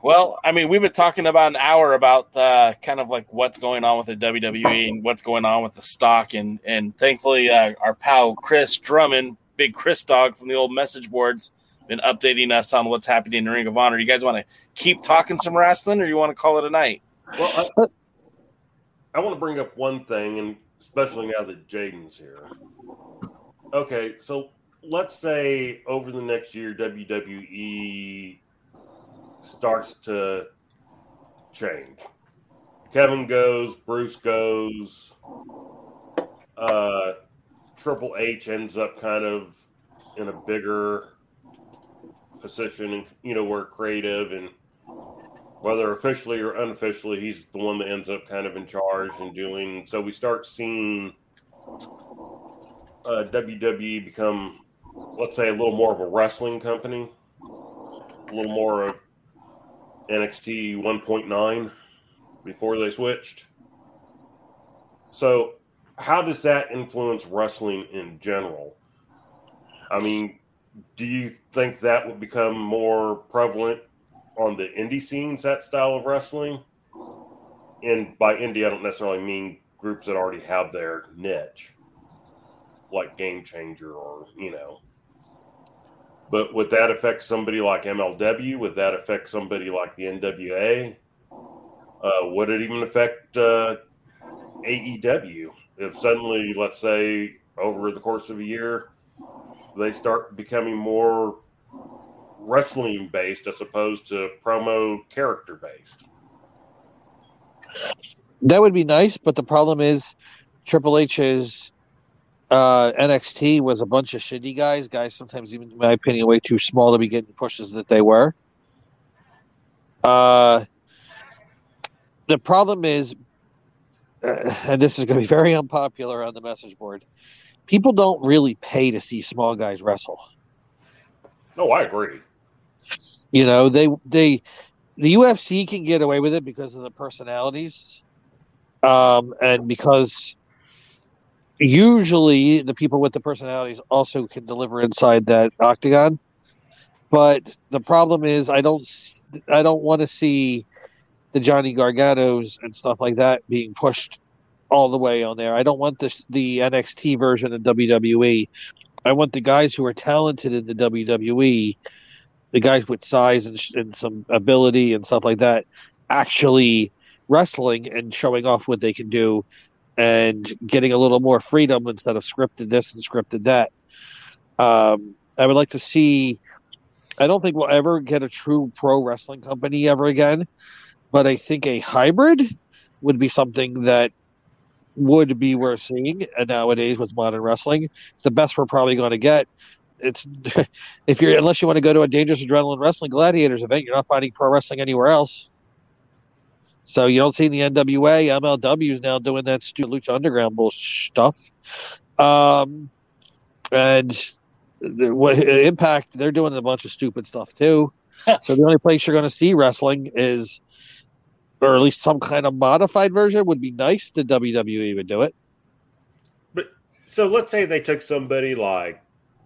Well, I mean, we've been talking about an hour about uh, kind of like what's going on with the WWE and what's going on with the stock, and and thankfully, uh, our pal Chris Drummond, big Chris dog from the old message boards, been updating us on what's happening in the Ring of Honor. You guys want to keep talking some wrestling, or you want to call it a night? Well, I, I want to bring up one thing, and especially now that Jaden's here. Okay, so let's say over the next year, WWE starts to change. Kevin goes, Bruce goes, uh, Triple H ends up kind of in a bigger position, and you know, we're creative and whether officially or unofficially, he's the one that ends up kind of in charge and doing. So we start seeing uh, WWE become, let's say, a little more of a wrestling company, a little more of NXT 1.9 before they switched. So, how does that influence wrestling in general? I mean, do you think that would become more prevalent on the indie scenes, that style of wrestling? And by indie, I don't necessarily mean groups that already have their niche, like Game Changer or, you know. But would that affect somebody like MLW? Would that affect somebody like the NWA? Uh, would it even affect uh, AEW? If suddenly, let's say, over the course of a year, they start becoming more wrestling based as opposed to promo character based. That would be nice, but the problem is Triple H H's uh, NXT was a bunch of shitty guys. Guys, sometimes even in my opinion, way too small to be getting pushes that they were. Uh, the problem is, uh, and this is going to be very unpopular on the message board. People don't really pay to see small guys wrestle. No, I agree. You know, they they the UFC can get away with it because of the personalities, um, and because usually the people with the personalities also can deliver inside that octagon. But the problem is, I don't, I don't want to see the Johnny Garganos and stuff like that being pushed all the way on there. I don't want the the NXT version of WWE. I want the guys who are talented in the WWE, the guys with size and, and some ability and stuff like that, actually wrestling and showing off what they can do and getting a little more freedom instead of scripted this and scripted that. Um, I would like to see. I don't think we'll ever get a true pro wrestling company ever again, but I think a hybrid would be something that would be worth seeing nowadays with modern wrestling. It's the best we're probably going to get. It's if you're unless you want to go to a dangerous adrenaline wrestling gladiators event, you're not finding pro wrestling anywhere else. So you don't see the NWA, MLW is now doing that stupid Lucha Underground bullshit stuff. Um, and the, what Impact, they're doing a bunch of stupid stuff too. so the only place you're going to see wrestling is, or at least some kind of modified version would be nice. The WWE would do it. But so let's say they took somebody like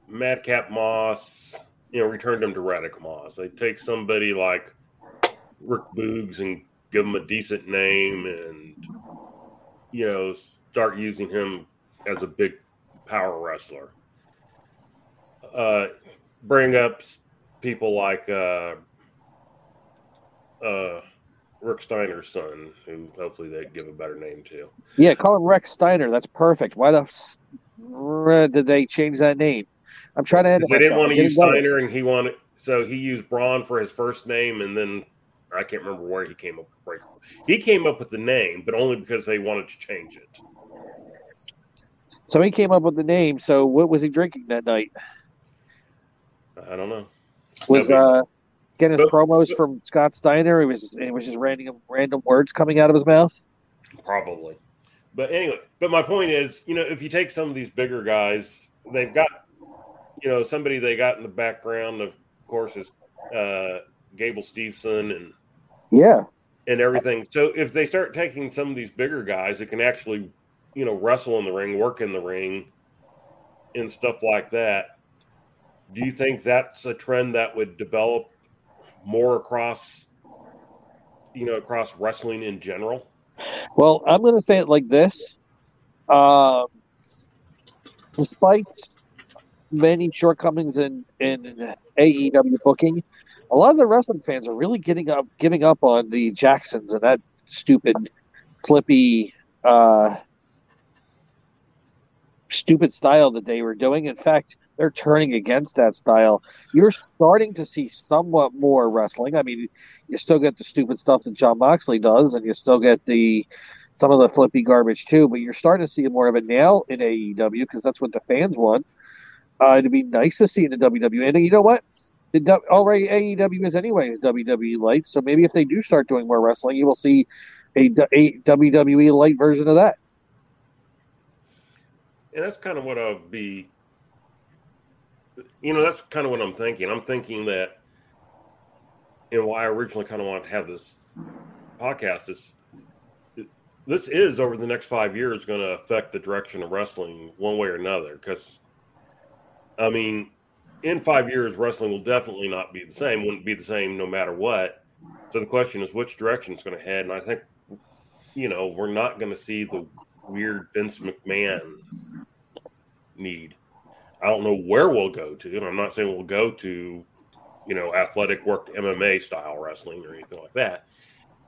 Madcap Moss, you know, returned him to Riddick Moss. They take somebody like Rick Boogs and give him a decent name and, you know, start using him as a big power wrestler. Uh, bring up people like uh, uh, Rick Steiner's son, who hopefully they give a better name to. Yeah, call him Rex Steiner. That's perfect. Why the f- did they change that name? I'm trying to. They didn't want to use Steiner, and he wanted so he used Bron for his first name, and then I can't remember where he came up with. He came up with the name, but only because they wanted to change it. So he came up with the name. So what was he drinking that night? I don't know. Was uh, getting his promos from Scott Steiner? It was it was just random random words coming out of his mouth. Probably. But anyway, but my point is, you know, if you take some of these bigger guys, they've got, you know, somebody they got in the background, of course, is uh, Gable Steveson and Yeah, and everything. So if they start taking some of these bigger guys that can actually, you know, wrestle in the ring, work in the ring, and stuff like that, do you think that's a trend that would develop more across, you know, across wrestling in general? Well, I'm going to say it like this. Um, despite many shortcomings in, in AEW booking, a lot of the wrestling fans are really getting up, giving up on the Jacksons and that stupid, flippy, uh, stupid style that they were doing. In fact, they're turning against that style. You're starting to see somewhat more wrestling. I mean, you still get the stupid stuff that Jon Moxley does, and you still get the some of the flippy garbage too. But you're starting to see more of it now in AEW because that's what the fans want. Uh, it'd be nice to see in the WWE. And you know what? The already AEW is anyways WWE light. So maybe if they do start doing more wrestling, you will see a WWE light version of that. And that's kind of what I'll be. You know, that's kind of what I'm thinking. I'm thinking that, you know, why I originally kind of wanted to have this podcast is this is over the next five years going to affect the direction of wrestling one way or another. Because, I mean, in five years, wrestling will definitely not be the same. Wouldn't be the same no matter what. So the question is, which direction it's going to head? And I think, you know, we're not going to see the weird Vince McMahon need. I don't know where we'll go to, and I'm not saying we'll go to, you know, athletic worked MMA style wrestling or anything like that.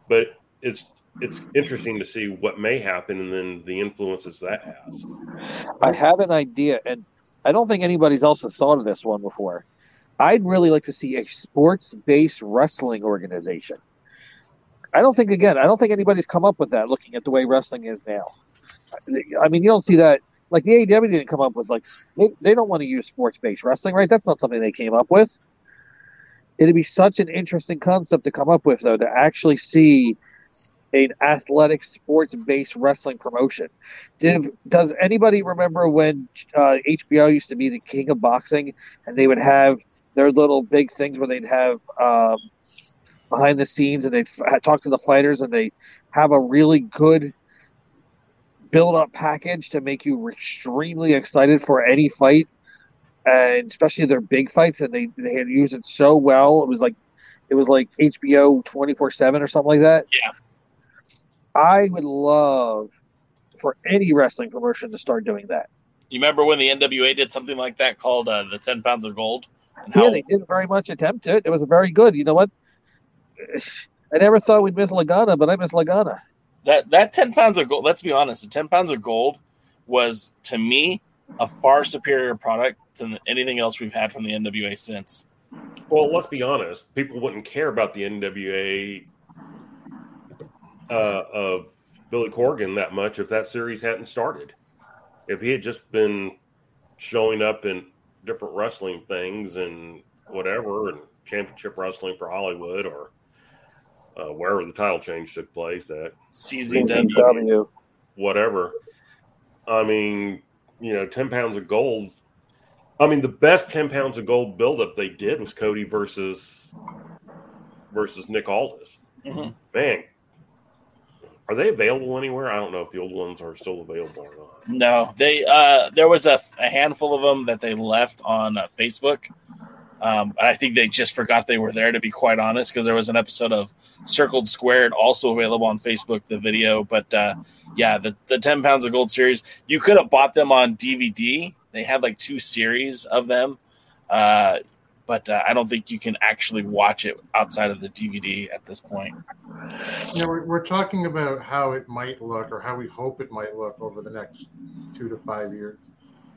But it's it's interesting to see what may happen and then the influences that has. I have an idea, and I don't think anybody's else has thought of this one before. I'd really like to see a sports based wrestling organization. I don't think, again, I don't think anybody's come up with that looking at the way wrestling is now. I mean, you don't see that. Like the AEW didn't come up with like they, they don't want to use sports based wrestling, right? That's not something they came up with. It'd be such an interesting concept to come up with, though, to actually see an athletic sports based wrestling promotion. Does anybody remember when uh, HBO used to be the king of boxing and they would have their little big things where they'd have um, behind the scenes and they f- talk to the fighters and they have a really good build up package to make you extremely excited for any fight and especially their big fights and they they had used it so well it was like it was like hbo 24-7 or something like that Yeah. I would love for any wrestling promotion to start doing that You remember when the NWA did something like that called uh, the Ten Pounds of Gold? And yeah how they didn't very much attempt it it was very good you know what i never thought we'd miss lagana but i miss lagana that that ten pounds of gold. Let's be honest, the ten pounds of gold was to me a far superior product than anything else we've had from the NWA since. Well, let's be honest. People wouldn't care about the NWA uh, of Billy Corgan that much if that series hadn't started. If he had just been showing up in different wrestling things and whatever, and championship wrestling for Hollywood or uh, wherever the title change took place, that CZW. whatever. I mean, you know, 10 pounds of gold. I mean, the best 10 pounds of gold buildup they did was Cody versus versus Nick Aldis. Mhm. Man, are they available anywhere? I don't know if the old ones are still available or not. No, they uh, there was a, a handful of them that they left on uh, Facebook. Um, I think they just forgot they were there, to be quite honest, because there was an episode of Circled Squared also available on Facebook, the video. But uh, yeah, the, the 10 pounds of gold series, you could have bought them on DVD. They had like two series of them. Uh, but uh, I don't think you can actually watch it outside of the DVD at this point. Know, we're, we're talking about how it might look or how we hope it might look over the next two to five years.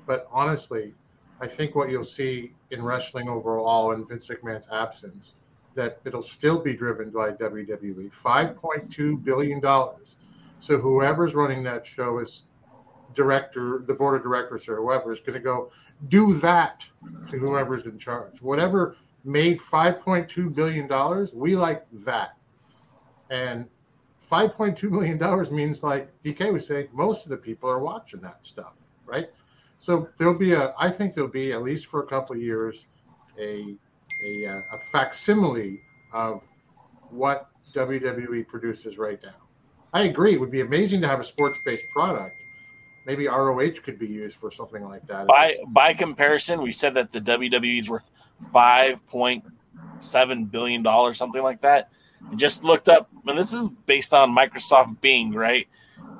But honestly, I think what you'll see in wrestling overall in Vince McMahon's absence, that it'll still be driven by WWE. $5.2 billion. So whoever's running that show is director, the board of directors or whoever is going to go do that to whoever's in charge. Whatever made $5.2 billion, we like that. And $5.2 million means, like DK was saying, most of the people are watching that stuff, right? So there'll be a, I think there'll be, at least for a couple of years, a, a, uh, a facsimile of what WWE produces right now. I agree. It would be amazing to have a sports based product. Maybe ROH could be used for something like that. By by comparison, we said that the WWE is worth five point seven billion dollars, something like that. I just looked up, and this is based on Microsoft Bing, right?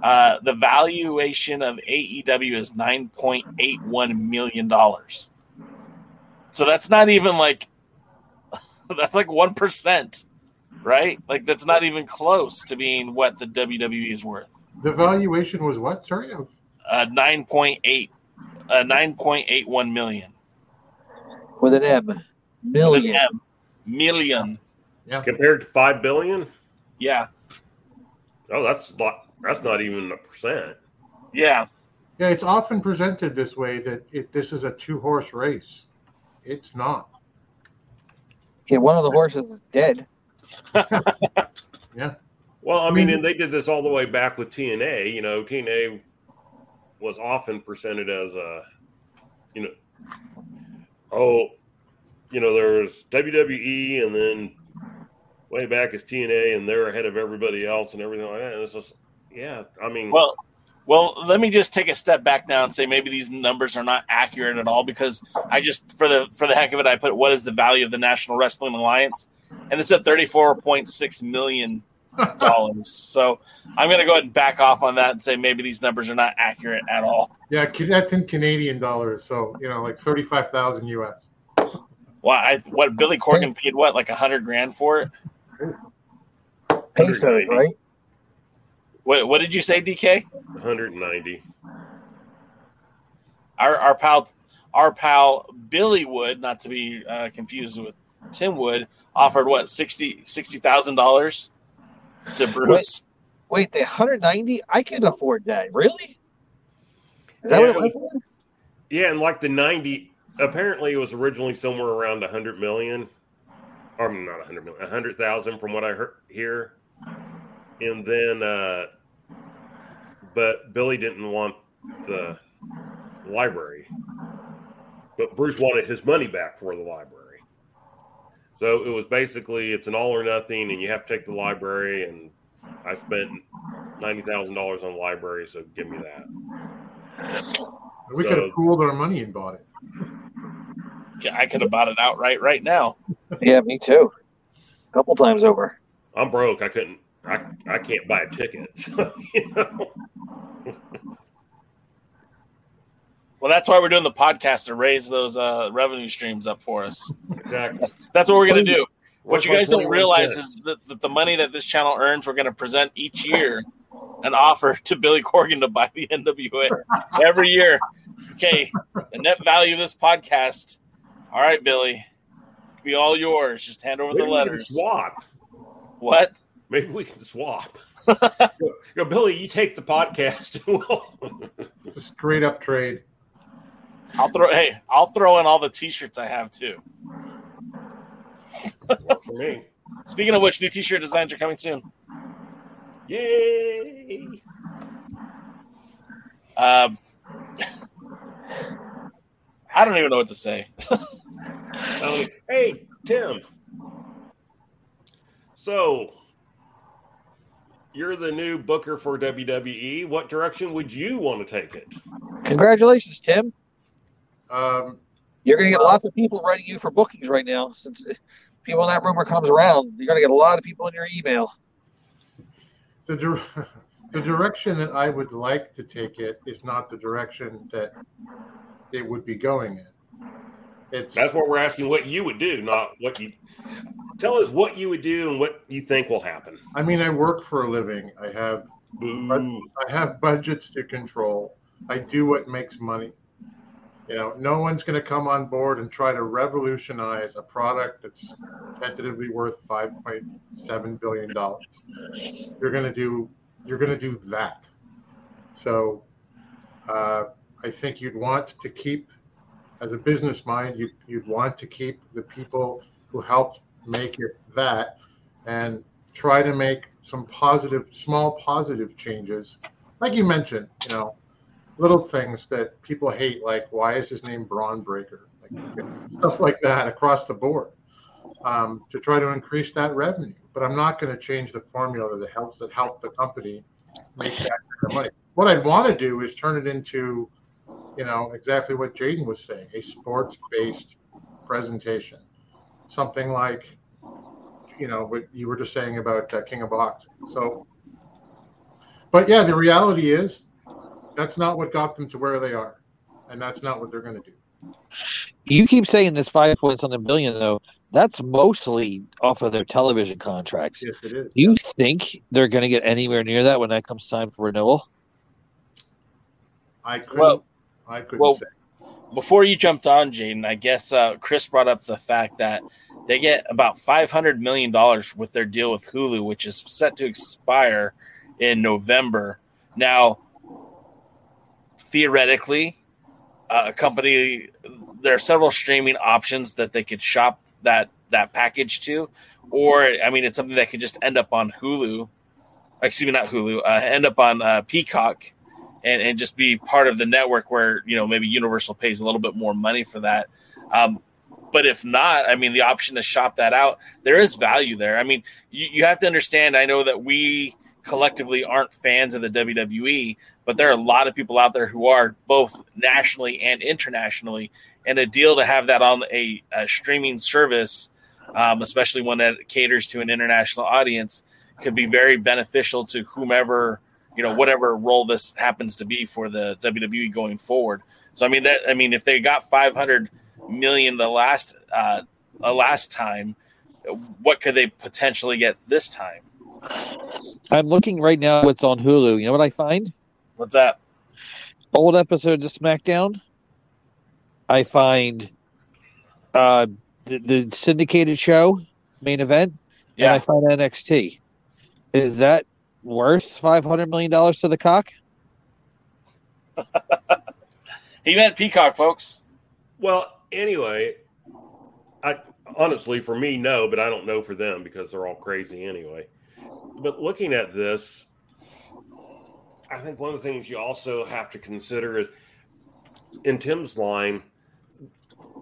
Uh, the valuation of AEW is nine point eight one million dollars. So that's not even like that's like one percent, right? Like that's not even close to being what the WWE is worth. The valuation was what? Sorry, Uh, nine point eight, uh, nine point eight one million. with an M. With an Million. M. Million. yeah. Compared to 5 billion? Yeah. Oh, that's not, that's not even a percent. Yeah. Yeah, it's often presented this way that it, this is a two horse race. It's not. Yeah, one of the horses is dead. Yeah. Well, I I mean, mean- and they did this all the way back with TNA. You know, TNA was often presented as a, you know, oh, you know, there's WWE, and then way back is TNA, and they're ahead of everybody else and everything like that. And it's just, yeah, I mean, Well, well, let me just take a step back now and say maybe these numbers are not accurate at all because I just for the for the heck of it I put what is the value of the National Wrestling Alliance and it's at thirty four point six million dollars. so I'm going to go ahead and back off on that and say maybe these numbers are not accurate at all. Yeah, that's in Canadian dollars. So, you know, like 35,000 US. Well, I, what Billy Corgan paid what like a hundred grand for it? Pesos, 190. right? What what did you say, DK? 190. our our pal our pal Billy Wood, not to be uh, confused with Tim Wood, offered what sixty sixty thousand dollars to Bruce. Wait, the 190? I can afford that. Really? Is that Yeah, what it it was? Yeah, and like the 90, apparently it was originally somewhere around 100 million. Or not 100 million, 100,000 from what I heard here. And then, uh, but Billy didn't want the library. But Bruce wanted his money back for the library. So it was basically it's an all or nothing, and you have to take the library. And I spent ninety thousand dollars on the library, so give me that. We could have pooled our money and bought it. I could have bought it outright right now. Yeah, me too. A couple times over. I'm broke. I couldn't. I I can't buy a ticket. So, you know. Well, that's why we're doing the podcast to raise those uh, revenue streams up for us. Exactly. That's what we're going to do. What Where's you guys don't realize is that, that the money that this channel earns, we're going to present each year an offer to Billy Corgan to buy the NWA every year. Okay, the net value of this podcast. All right, Billy, it'll be all yours. Just hand over Maybe the we can letters. swap. What? Maybe we can swap. go, go, Billy. You take the podcast. It's a straight up trade. I'll throw. Hey, I'll throw in all the T-shirts I have too. For me. Speaking of which, new T-shirt designs are coming soon. Yay! Um, I don't even know what to say. Um, hey, Tim. So, you're the new booker for WWE. What direction would you want to take it? Congratulations, Tim. Um, You're going to get lots of people writing you for bookings right now. Since people in that rumor comes around, you're going to get a lot of people in your email. the dir- the direction that I would like to take it is not the direction that it would be going in. It's That's what we're asking. What you would do, not what you. Tell us what you would do and what you think will happen. I mean, I work for a living. I have Boo. I have budgets to control. I do what makes money. You know, no one's going to come on board and try to revolutionize a product that's tentatively worth 5.7 billion dollars. You're going to do you're going to do that. So, uh, I think you'd want to keep, as a business mind, you you'd want to keep the people who helped make it that, and try to make some positive, small positive changes, like you mentioned. You know, little things that people hate, like why is his name Bron Breakker, like stuff like that across the board, um, to try to increase that revenue. But I'm not going to change the formula that helps that help the company make that kind of money. What I'd want to do is turn it into, you know, exactly what Jaden was saying, a sports-based presentation, something like, you know, what you were just saying about uh, King of Boxing. So, but yeah, the reality is that's not what got them to where they are, and that's not what they're going to do. You keep saying this five point something billion though. That's mostly off of their television contracts. Yes, it is. Do you think they're going to get anywhere near that when that comes time for renewal? I couldn't. Well- I couldn't well, say. Before you jumped on, Jaden, I guess uh, Chris brought up the fact that they get about five hundred million dollars with their deal with Hulu, which is set to expire in November. Now, theoretically, uh, a company there are several streaming options that they could shop that that package to, or I mean, it's something that could just end up on Hulu. Excuse me, not Hulu. Uh, end up on uh, Peacock, and and just be part of the network where you know maybe Universal pays a little bit more money for that. Um, but if not, I mean, the option to shop that out, there is value there. I mean, you, you have to understand. I know that we collectively aren't fans of the WWE, but there are a lot of people out there who are both nationally and internationally. And a deal to have that on a, a streaming service, um, especially one that caters to an international audience, could be very beneficial to whomever you know whatever role this happens to be for the WWE going forward. So I mean that I mean if they got 500 million the last uh, last time, what could they potentially get this time? I'm looking right now. What's on Hulu? You know what I find? What's that? Old episodes of SmackDown. I find uh, the, the syndicated show main event, and I find NXT. Is that worth five hundred million dollars to the cock? he meant Peacock, folks. Well, anyway, I honestly for me no, but I don't know for them because they're all crazy anyway. But looking at this, I think one of the things you also have to consider is in Tim's line,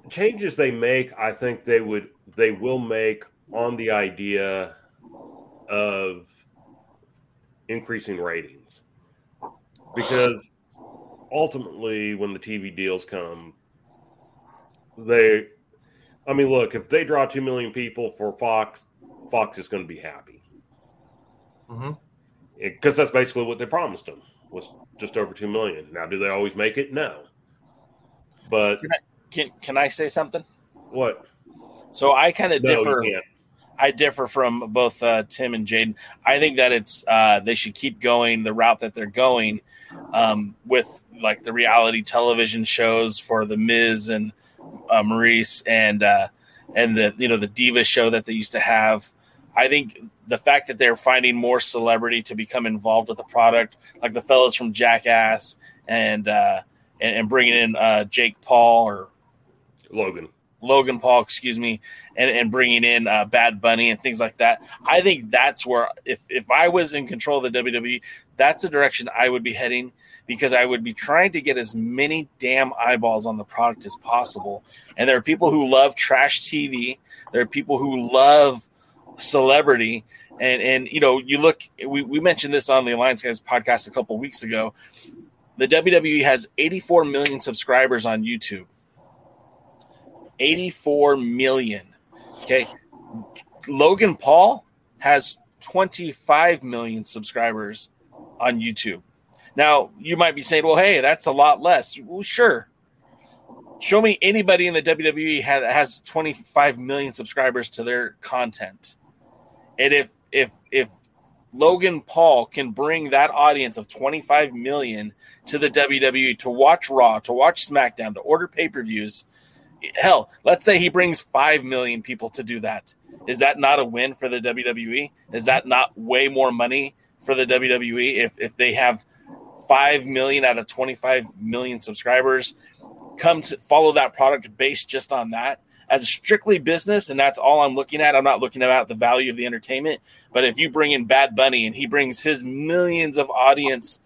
changes they make, I think they would they will make on the idea of increasing ratings because ultimately when the TV deals come they I mean look if they draw 2 million people for Fox Fox is going to be happy Mm-hmm. Because that's basically what they promised them was just over 2 million now do they always make it no but Can can I say something? what So I kind of no differ. I differ from both uh, Tim and Jaden. I think that it's uh, they should keep going the route that they're going um, with like the reality television shows for the Miz and uh, Maurice and uh, and the you know the Diva show that they used to have. I think the fact that they're finding more celebrity to become involved with the product, like the fellas from Jackass and uh, and, and bringing in uh, Jake Paul or Logan Logan Paul, excuse me, and, and bringing in uh, Bad Bunny and things like that. I think that's where, if, if I was in control of the WWE, that's the direction I would be heading because I would be trying to get as many damn eyeballs on the product as possible. And there are people who love trash TV, there are people who love celebrity. And, and you know, you look, we, we mentioned this on the Alliance Guys podcast a couple weeks ago. The WWE has 84 million subscribers on YouTube. 84 million. Okay. Logan Paul has 25 million subscribers on YouTube. Now, you might be saying, well, hey, that's a lot less. Well, sure. Show me anybody in the WWE that has 25 million subscribers to their content. And if if if Logan Paul can bring that audience of 25 million to the WWE to watch Raw, to watch SmackDown, to order pay-per-views, hell, let's say he brings 5 million people to do that. Is that not a win for the WWE? Is that not way more money for the WWE if if they have 5 million out of 25 million subscribers come to follow that product based just on that? As a strictly business, and that's all I'm looking at. I'm not looking at the value of the entertainment. But if you bring in Bad Bunny and he brings his millions of audience,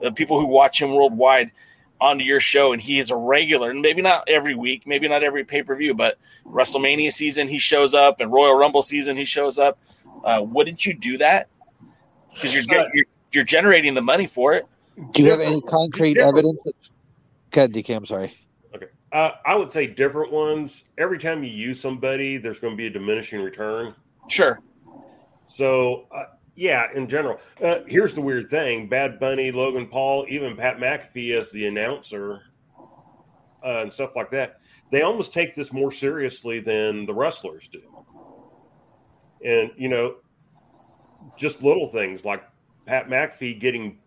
the people who watch him worldwide, onto your show and he is a regular and maybe not every week maybe not every pay-per-view but wrestlemania season he shows up and royal rumble season he shows up uh, wouldn't you do that because you're, ge- you're you're generating the money for it Do you have any concrete evidence? That... Go ahead, DK. I'm sorry. Uh, I would say different ones. Every time you use somebody, there's going to be a diminishing return. sure So, uh, yeah, in general. Uh, here's the weird thing Bad Bunny, Logan Paul, even Pat McAfee as the announcer uh, and stuff like that, they almost take this more seriously than the wrestlers do. And, you know, just little things like Pat McAfee getting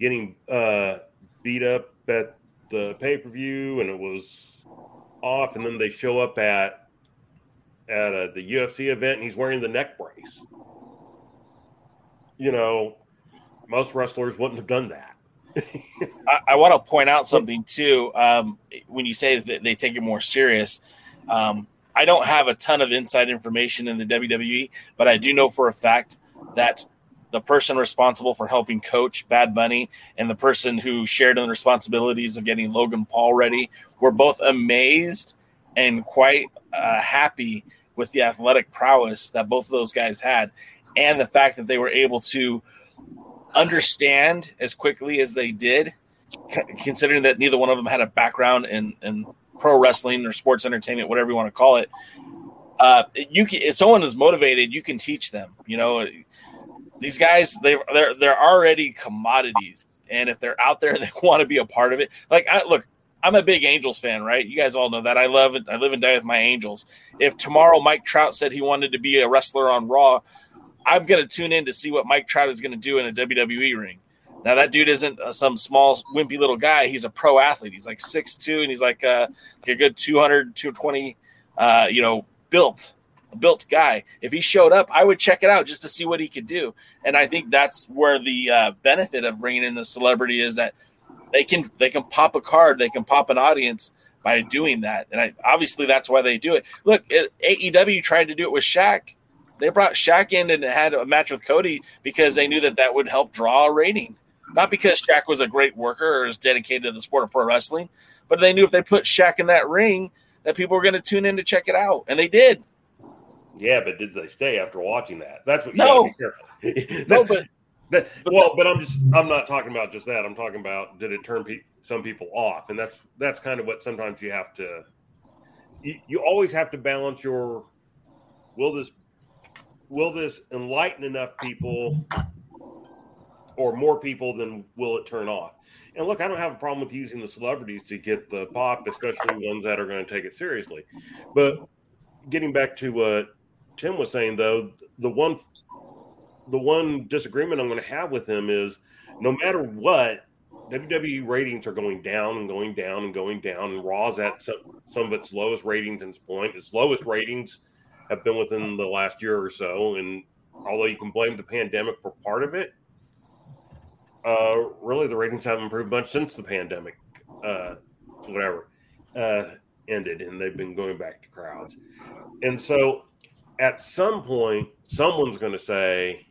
getting uh, beat up at the pay per view, and it was off, and then they show up at at uh, the UFC event, and he's wearing the neck brace. You know, most wrestlers wouldn't have done that. I, I want to point out something too. Um, when you say that they take it more serious, um, I don't have a ton of inside information in the WWE, but I do know for a fact that the person responsible for helping coach Bad Bunny and the person who shared in the responsibilities of getting Logan Paul ready were both amazed and quite uh, happy with the athletic prowess that both of those guys had, and the fact that they were able to understand as quickly as they did, considering that neither one of them had a background in, in pro wrestling or sports entertainment, whatever you want to call it. Uh, you can, if someone is motivated, you can teach them. You know, these guys they they're they're already commodities, and if they're out there and they want to be a part of it, like I look. I'm a big Angels fan, right? You guys all know that. I love it. I live and die with my Angels. If tomorrow Mike Trout said he wanted to be a wrestler on Raw, I'm going to tune in to see what Mike Trout is going to do in a WWE ring. Now that dude isn't uh, some small wimpy little guy. He's a pro athlete. He's like 6'2 and he's like, uh, like a good 200 220 uh, you know, built built guy. If he showed up, I would check it out just to see what he could do. And I think that's where the uh, benefit of bringing in the celebrity is that they can they can pop a card, they can pop an audience by doing that. And I, obviously that's why they do it. Look, AEW tried to do it with Shaq. They brought Shaq in and had a match with Cody because they knew that that would help draw a rating. Not because Shaq was a great worker or is dedicated to the sport of pro wrestling, but they knew if they put Shaq in that ring, that people were going to tune in to check it out, and they did. Yeah, but did they stay after watching that? That's what you No. gotta be careful. No, but That, well, but I'm just I'm not talking about just that. I'm talking about did it turn pe- some people off, and that's that's kind of what sometimes you have to. You, you always have to balance your will this will this enlighten enough people or more people than will it turn off. And look, I don't have a problem with using the celebrities to get the pop, especially ones that are going to take it seriously. But getting back to what Tim was saying, though, the one the one disagreement I'm going to have with him is no matter what, WWE ratings are going down and going down and going down, and Raw's at some, some of its lowest ratings in its point. Its lowest ratings have been within the last year or so, and although you can blame the pandemic for part of it, uh, really the ratings haven't improved much since the pandemic, uh, whatever, uh, ended, and they've been going back to crowds. And so, at some point, someone's going to say,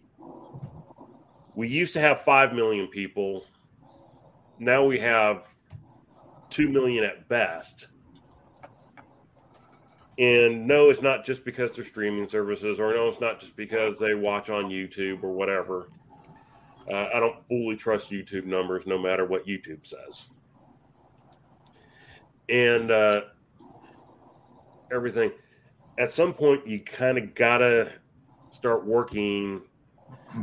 "We used to have five million people. Now we have two million at best." And no, it's not just because they're streaming services, or no, it's not just because they watch on YouTube or whatever. Uh, I don't fully trust YouTube numbers, no matter what YouTube says. And uh, everything. At some point, you kind of gotta start working.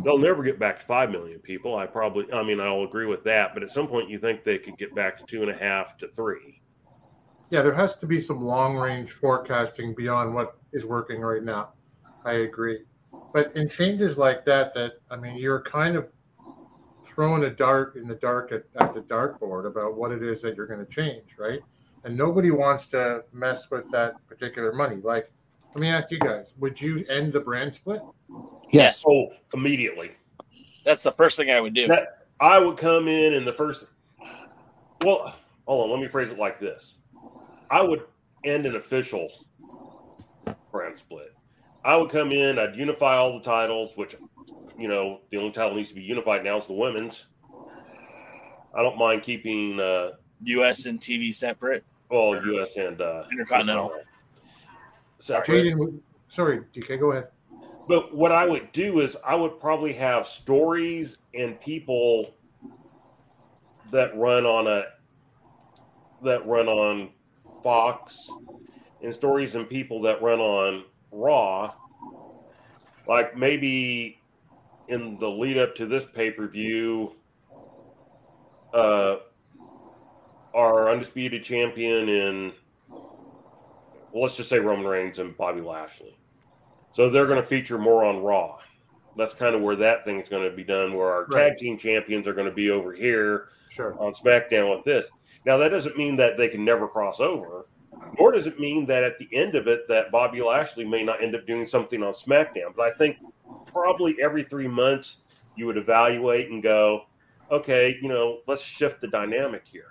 They'll never get back to five million people. I probably, I mean, I'll agree with that. But at some point, you think they could get back to two and a half to three. Yeah, there has to be some long range forecasting beyond what is working right now. I agree. But in changes like that, that I mean, you're kind of throwing a dart in the dark at, at the dartboard about what it is that you're going to change, right? And nobody wants to mess with that particular money. Like, let me ask you guys: Would you end the brand split? Yes. Oh, immediately. That's the first thing I would do. That I would come in and the first. Well, hold on. Let me phrase it like this: I would end an official brand split. I would come in. I'd unify all the titles, which you know the only title needs to be unified now is the women's. I don't mind keeping uh, U.S. and TV separate. well U.S. and uh, Intercontinental. Separate. Would- sorry, DK, go ahead. But what I would do is I would probably have stories and people that run on a that run on Fox and stories and people that run on Raw. Like maybe in the lead up to this pay per view, uh, our undisputed champion in well, let's just say Roman Reigns and Bobby Lashley. So they're going to feature more on Raw. That's kind of where that thing is going to be done. Where our Right. tag team champions are going to be over here Sure. on SmackDown with this. Now that doesn't mean that they can never cross over, nor does it mean that at the end of it that Bobby Lashley may not end up doing something on SmackDown. But I think probably every three months you would evaluate and go, okay, you know, let's shift the dynamic here,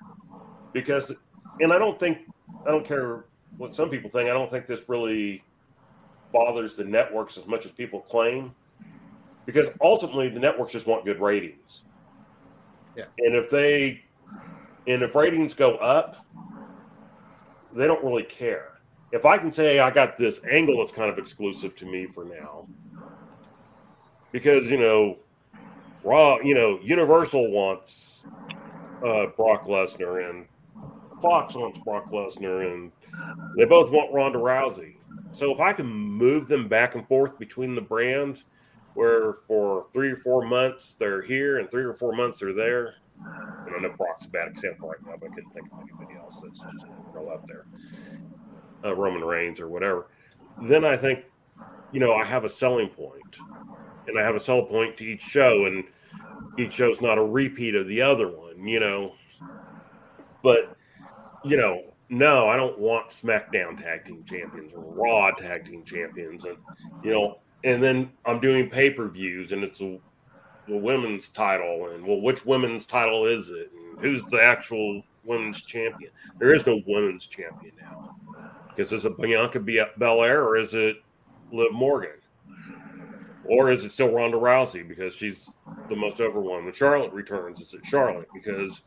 because, and I don't think I don't care what some people think. I don't think this really bothers the networks as much as people claim, because ultimately the networks just want good ratings. Yeah. And if they and if ratings go up, they don't really care. If I can say I got this angle that's kind of exclusive to me for now, because you know, Raw, you know, Universal wants uh, Brock Lesnar and Fox wants Brock Lesnar, and they both want Ronda Rousey. So if I can move them back and forth between the brands, where for three or four months they're here and three or four months they're there. And I know Brock's a bad example right now, but I couldn't think of anybody else that's just real up there. Uh, Roman Reigns or whatever. Then I think, you know, I have a selling point, and I have a sell point to each show, and each show's not a repeat of the other one, you know. But, you know, no, I don't want SmackDown tag team champions or Raw tag team champions, and you know, and then I'm doing pay per views, and it's a, the women's title, and well, which women's title is it, and who's the actual women's champion? There is no women's champion now, because is it Bianca Belair or is it Liv Morgan, or is it still Ronda Rousey? Because she's the most over one? When Charlotte returns, is it Charlotte because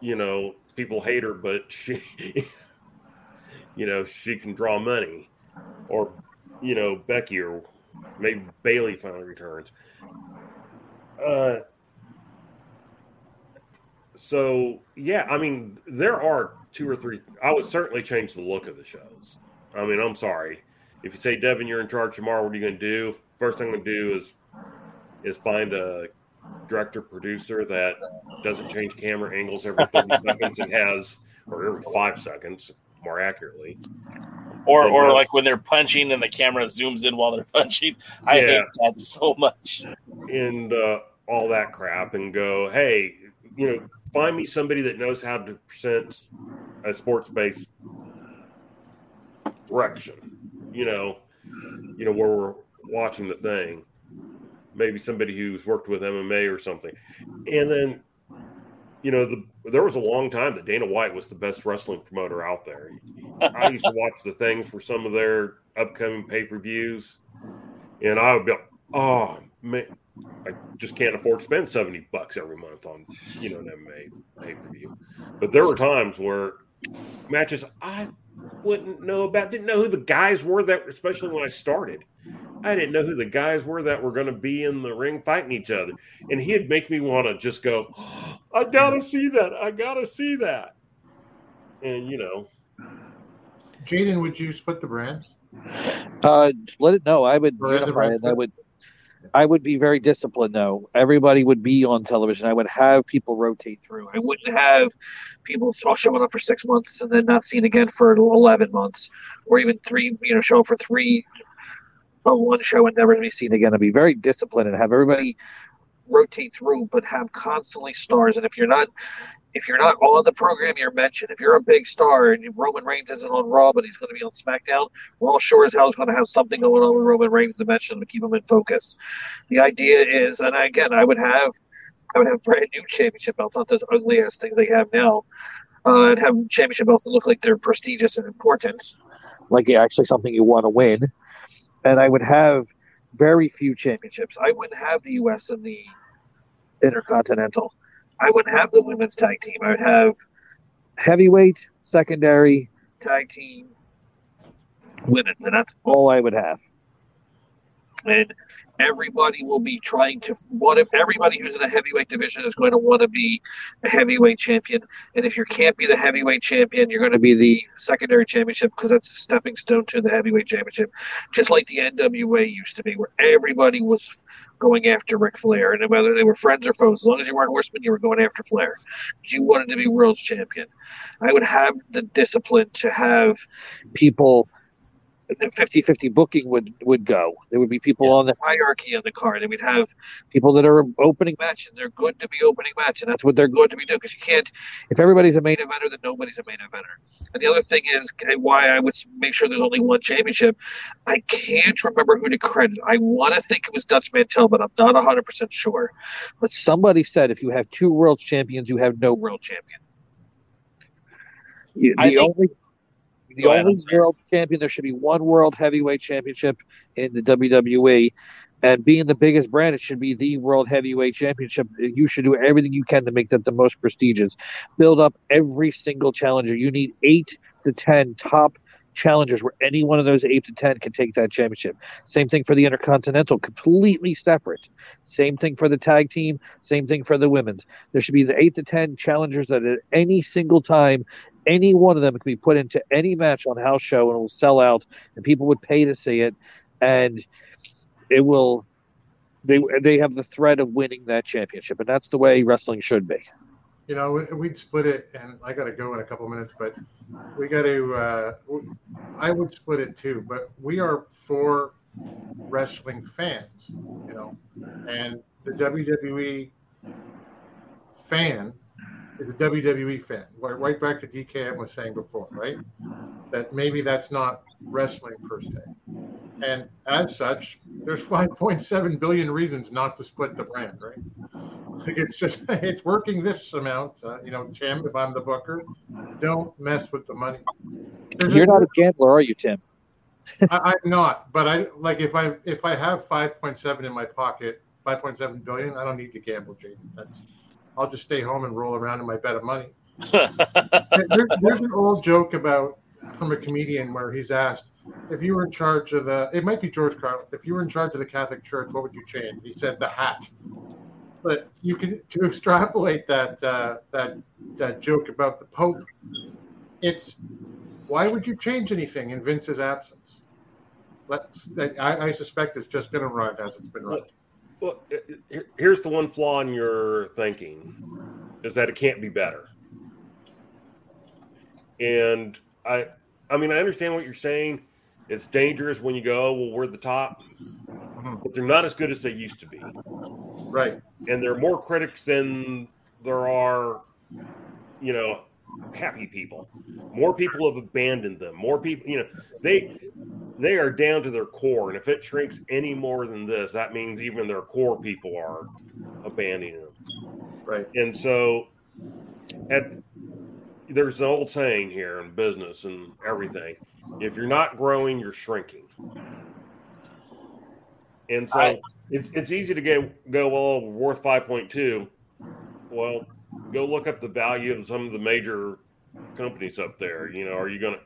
you know people hate her, but she you know, she can draw money, or you know, Becky or maybe Bayley finally returns. Uh, so yeah, I mean, there are two or three. I would certainly change the look of the shows. I mean, I'm sorry if you say Devin, you're in charge tomorrow. What are you going to do? First thing I'm going to do is is find a director producer that doesn't change camera angles every 30 seconds and has or every five seconds more accurately Or, And, or uh, like when they're punching and the camera zooms in while they're punching. I Yeah. hate that so much. and uh, all that crap and go, hey, you know, find me somebody that knows how to present a sports based direction. You know, you know where we're watching the thing. Maybe somebody who's worked with MMA or something, and then. You know, the there was a long time that Dana White was the best wrestling promoter out there. I used to watch the things for some of their upcoming pay per views, and I would be, like, oh man, I just can't afford to spend 70 bucks every month on, you know, an MMA pay per view. But there were times where matches I wouldn't know about, didn't know who the guys were that, especially when I started. I didn't know who the guys were that were going to be in the ring fighting each other. And he'd make me want to just go, I got to see that. I got to see that. And, you know, Jaden, would you split the brands? Uh, let it know. I would Or the unify it. I would. I would be very disciplined though. Everybody would be on television. I would have people rotate through. I wouldn't have people showing up for six months and then not seen again for eleven months, or even three. You know, show up for three on one show and never be seen again. I'd be very disciplined and have everybody rotate through, but have constantly stars. And if you're not, if you're not on the program you're mentioned, if you're a big star and Roman Reigns isn't on Raw but he's going to be on SmackDown, well, sure as hell is going to have something going on with Roman Reigns to mention to keep him in focus. The idea is, and again, I would have, I would have brand new championship belts, not those ugly ass things they have now. Uh, I'd have championship belts that look like they're prestigious and important, like actually something you want to win. And I would have very few championships. I wouldn't have the U.S. and the Intercontinental. I wouldn't have the women's tag team. I would have heavyweight, secondary, tag team, women's, and that's all I would have. And everybody will be trying to what if everybody who's in a heavyweight division is going to want to be a heavyweight champion. And if you can't be the heavyweight champion, you're going to be the secondary championship because that's a stepping stone to the heavyweight championship, just like the NWA used to be, where everybody was going after Ric Flair, and whether they were friends or foes, as long as you weren't Horseman, you were going after Flair. You wanted to be world champion. I would have the discipline to have people. The 50-50 booking would would go. There would be people on the hierarchy on the card, and we'd have people that are opening match, and they're good to be opening match, and that's what they're good to be doing. Because you can't, if everybody's a main eventer, then nobody's a main eventer. And the other thing is okay, why I would make sure there's only one championship. I can't remember who to credit. I want to think it was Dutch Mantell, but I'm not 100% sure. But somebody said if you have two world champions, you have no world champion. You- I the think- only the Go only I'm world champion there should be one world heavyweight championship in the WWE. And being the biggest brand, it should be the world heavyweight championship. You should do everything you can to make that the most prestigious. Build up every single challenger. You need eight to ten top challengers where any one of those eight to ten can take that championship. Same thing for the Intercontinental, completely separate. Same thing for the tag team. Same thing for the women's. There should be the eight to ten challengers that at any single time, any one of them can be put into any match on house show and it will sell out, and people would pay to see it, and it will. They they have the threat of winning that championship, and that's the way wrestling should be. You know, we- we'd split it, and I got to go in a couple minutes, but we got to. Uh, I would split it too, but we are four wrestling fans, you know, and the WWE fan is a WWE fan. Right right back to DKM was saying before, right? That maybe that's not wrestling per se. And as such, there's 5.7 billion reasons not to split the brand, right? Like it's just it's working this amount. Uh, you know, Tim, if I'm the booker, don't mess with the money. There's You're a- not a gambler, are you, Tim? I, I'm not, but I like if I if I have 5.7 in my pocket, 5.7 billion, I don't need to gamble, Jaden. That's I'll just stay home and roll around in my bed of money. There- there's an old joke about from a comedian where he's asked if you were in charge of the. It might be George Carlin. If you were in charge of the Catholic Church, what would you change? He said the hat. But you can to extrapolate that uh, that that joke about the Pope. It's why would you change anything in Vince's absence? Let's. I, I suspect it's just going to run as it's been run. Well, uh, here's the one flaw in your thinking is that it can't be better. And I I mean I understand what you're saying. It's dangerous when you go, well, we're the top, mm-hmm. but they're not as good as they used to be. Right. And there are more critics than there are, you know, happy people. More people have abandoned them. More people, you know, they they are down to their core. And if it shrinks any more than this, that means even their core people are abandoning them. Right. And so at there's an old saying here in business and everything. If you're not growing, you're shrinking. And so I- it's it's easy to get go, well, worth five point two. Well, go look up the value of some of the major companies up there. You know, are you gonna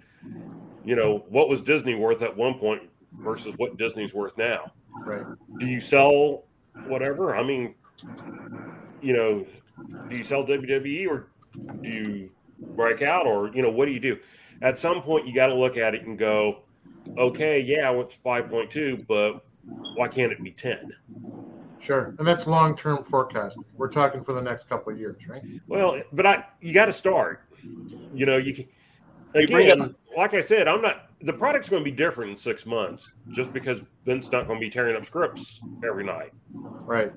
you know, what was Disney worth at one point versus what Disney's worth now? Right. Do you sell whatever? I mean, you know, do you sell WWE or do you break out or you know what do you do? At some point, you got to look at it and go, okay, yeah, it's five point two, but why can't it be ten? Sure. And that's long term forecast. We're talking for the next couple of years, right? Well, but I you got to start. You know, you can again, up- like I said, I'm not. The product's going to be different in six months, just because Vince's not going to be tearing up scripts every night. Right.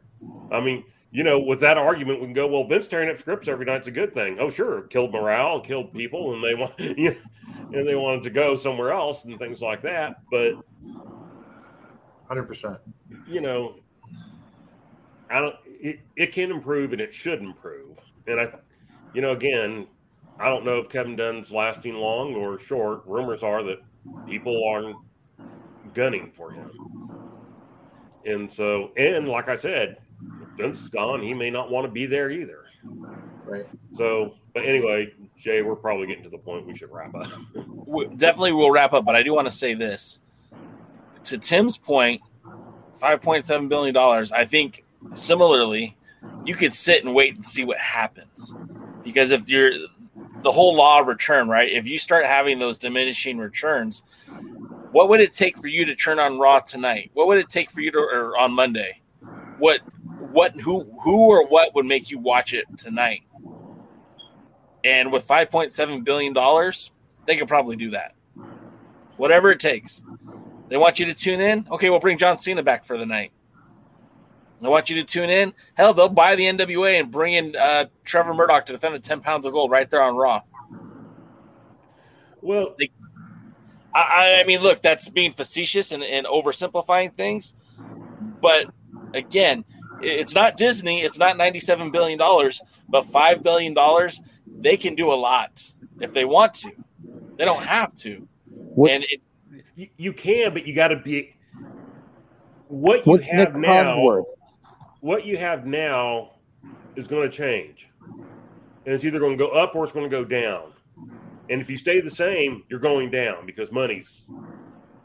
I mean, you know, with that argument, we can go, well, Vince tearing up scripts every night's a good thing. Oh, sure, killed morale, killed people, and they want, you know, and they wanted to go somewhere else and things like that. But 100%. you know, I don't. It, it can improve and it should improve. And I, you know, again, I don't know if Kevin Dunn's lasting long or short. Rumors are that people aren't gunning for him. And so, and like I said, if Vince is gone. He may not want to be there either. Right. So, but anyway, Jay, we're probably getting to the point we should wrap up. we- definitely we'll wrap up, but I do want to say this. To Tim's point, five point seven billion dollars. I think similarly, you could sit and wait and see what happens, because if you're the whole law of return, right? If you start having those diminishing returns, what would it take for you to turn on Raw tonight? What would it take for you to or on Monday? What what who who or what would make you watch it tonight? And with five point seven billion dollars, they could probably do that. Whatever it takes. They want you to tune in. Okay, we'll bring John Cena back for the night. They want you to tune in. Hell, they'll buy the NWA and bring in uh, Trevor Murdoch to defend the 10 pounds of gold right there on Raw. Well, I, I mean, look, that's being facetious and, and oversimplifying things. But again, it's not Disney. It's not $97 billion, but $5 billion, they can do a lot if they want to. They don't have to. What's, and it, you, you can, but you got to be what you what's have Nick now. Khan's worth? What you have now is going to change, and it's either going to go up or it's going to go down. And if you stay the same, you're going down because money's,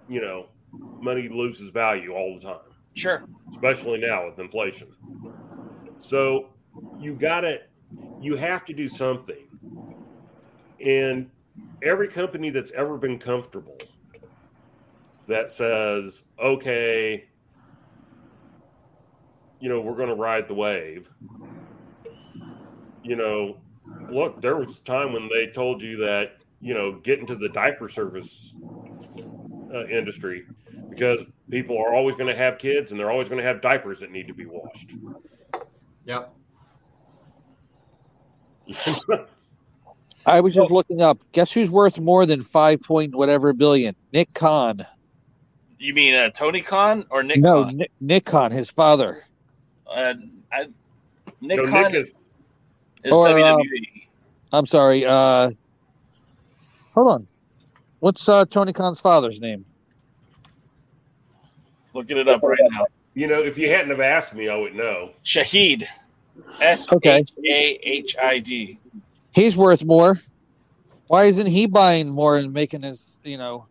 you know, money loses value all the time. Sure. especially now with inflation. So you got to, you have to do something. And every company that's ever been comfortable that says, okay, you know, we're going to ride the wave. You know, look, there was a time when they told you that, you know, get into the diaper service uh, industry because people are always going to have kids and they're always going to have diapers that need to be washed. Yep. I was just looking up. Guess who's worth more than five point whatever billion? Nick Khan. You mean uh, Tony Khan or Nick no, Khan? Nick, Nick Khan, his father. Uh, I, Nick So Khan Nick is is Or, uh, WWE. I'm sorry. Uh, hold on. What's uh, Tony Khan's father's name? Looking it up right now. you know, if you hadn't have asked me, I would know. Shahid. S Okay. H A H I D. He's worth more. Why isn't he buying more and making his, you know,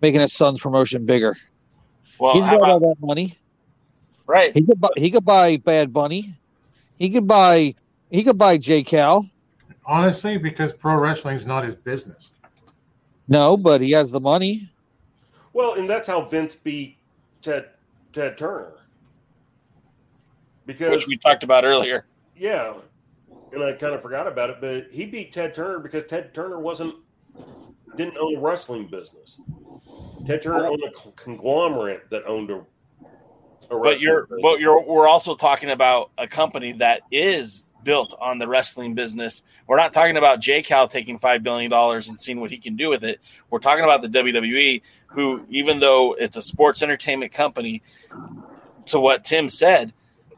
making his son's promotion bigger? Well, He's how got all that money. Right. He could buy. He could buy Bad Bunny. He could buy. He could buy J Cal. Honestly, because pro wrestling's not his business. No, but he has the money. Well, and that's how Vince beat Ted Ted Turner. Because Which we talked about earlier. yeah, and I kind of forgot about it, but he beat Ted Turner because Ted Turner wasn't didn't own a wrestling business. Ted Turner owned a conglomerate that owned a. But you're business. but you're we're also talking about a company that is built on the wrestling business. We're not talking about J Cal taking five billion dollars and seeing what he can do with it. We're talking about the WWE, who even though it's a sports entertainment company, to what Tim said,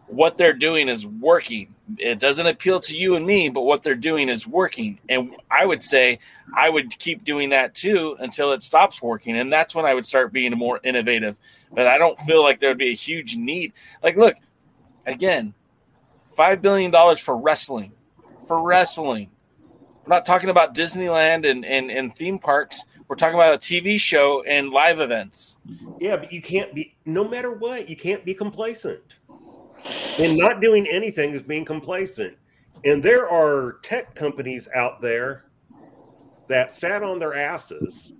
what they're doing is working. It doesn't appeal to you and me, but what they're doing is working. And I would say I would keep doing that too until it stops working. And that's when I would start being more innovative. But I don't feel like there would be a huge need. Like, look, again, $5 billion for wrestling. For wrestling. We're not talking about Disneyland and, and, and theme parks. We're talking about a TV show and live events. Yeah, but you can't be. No matter what, you can't be complacent. And not doing anything is being complacent. And there are tech companies out there that sat on their asses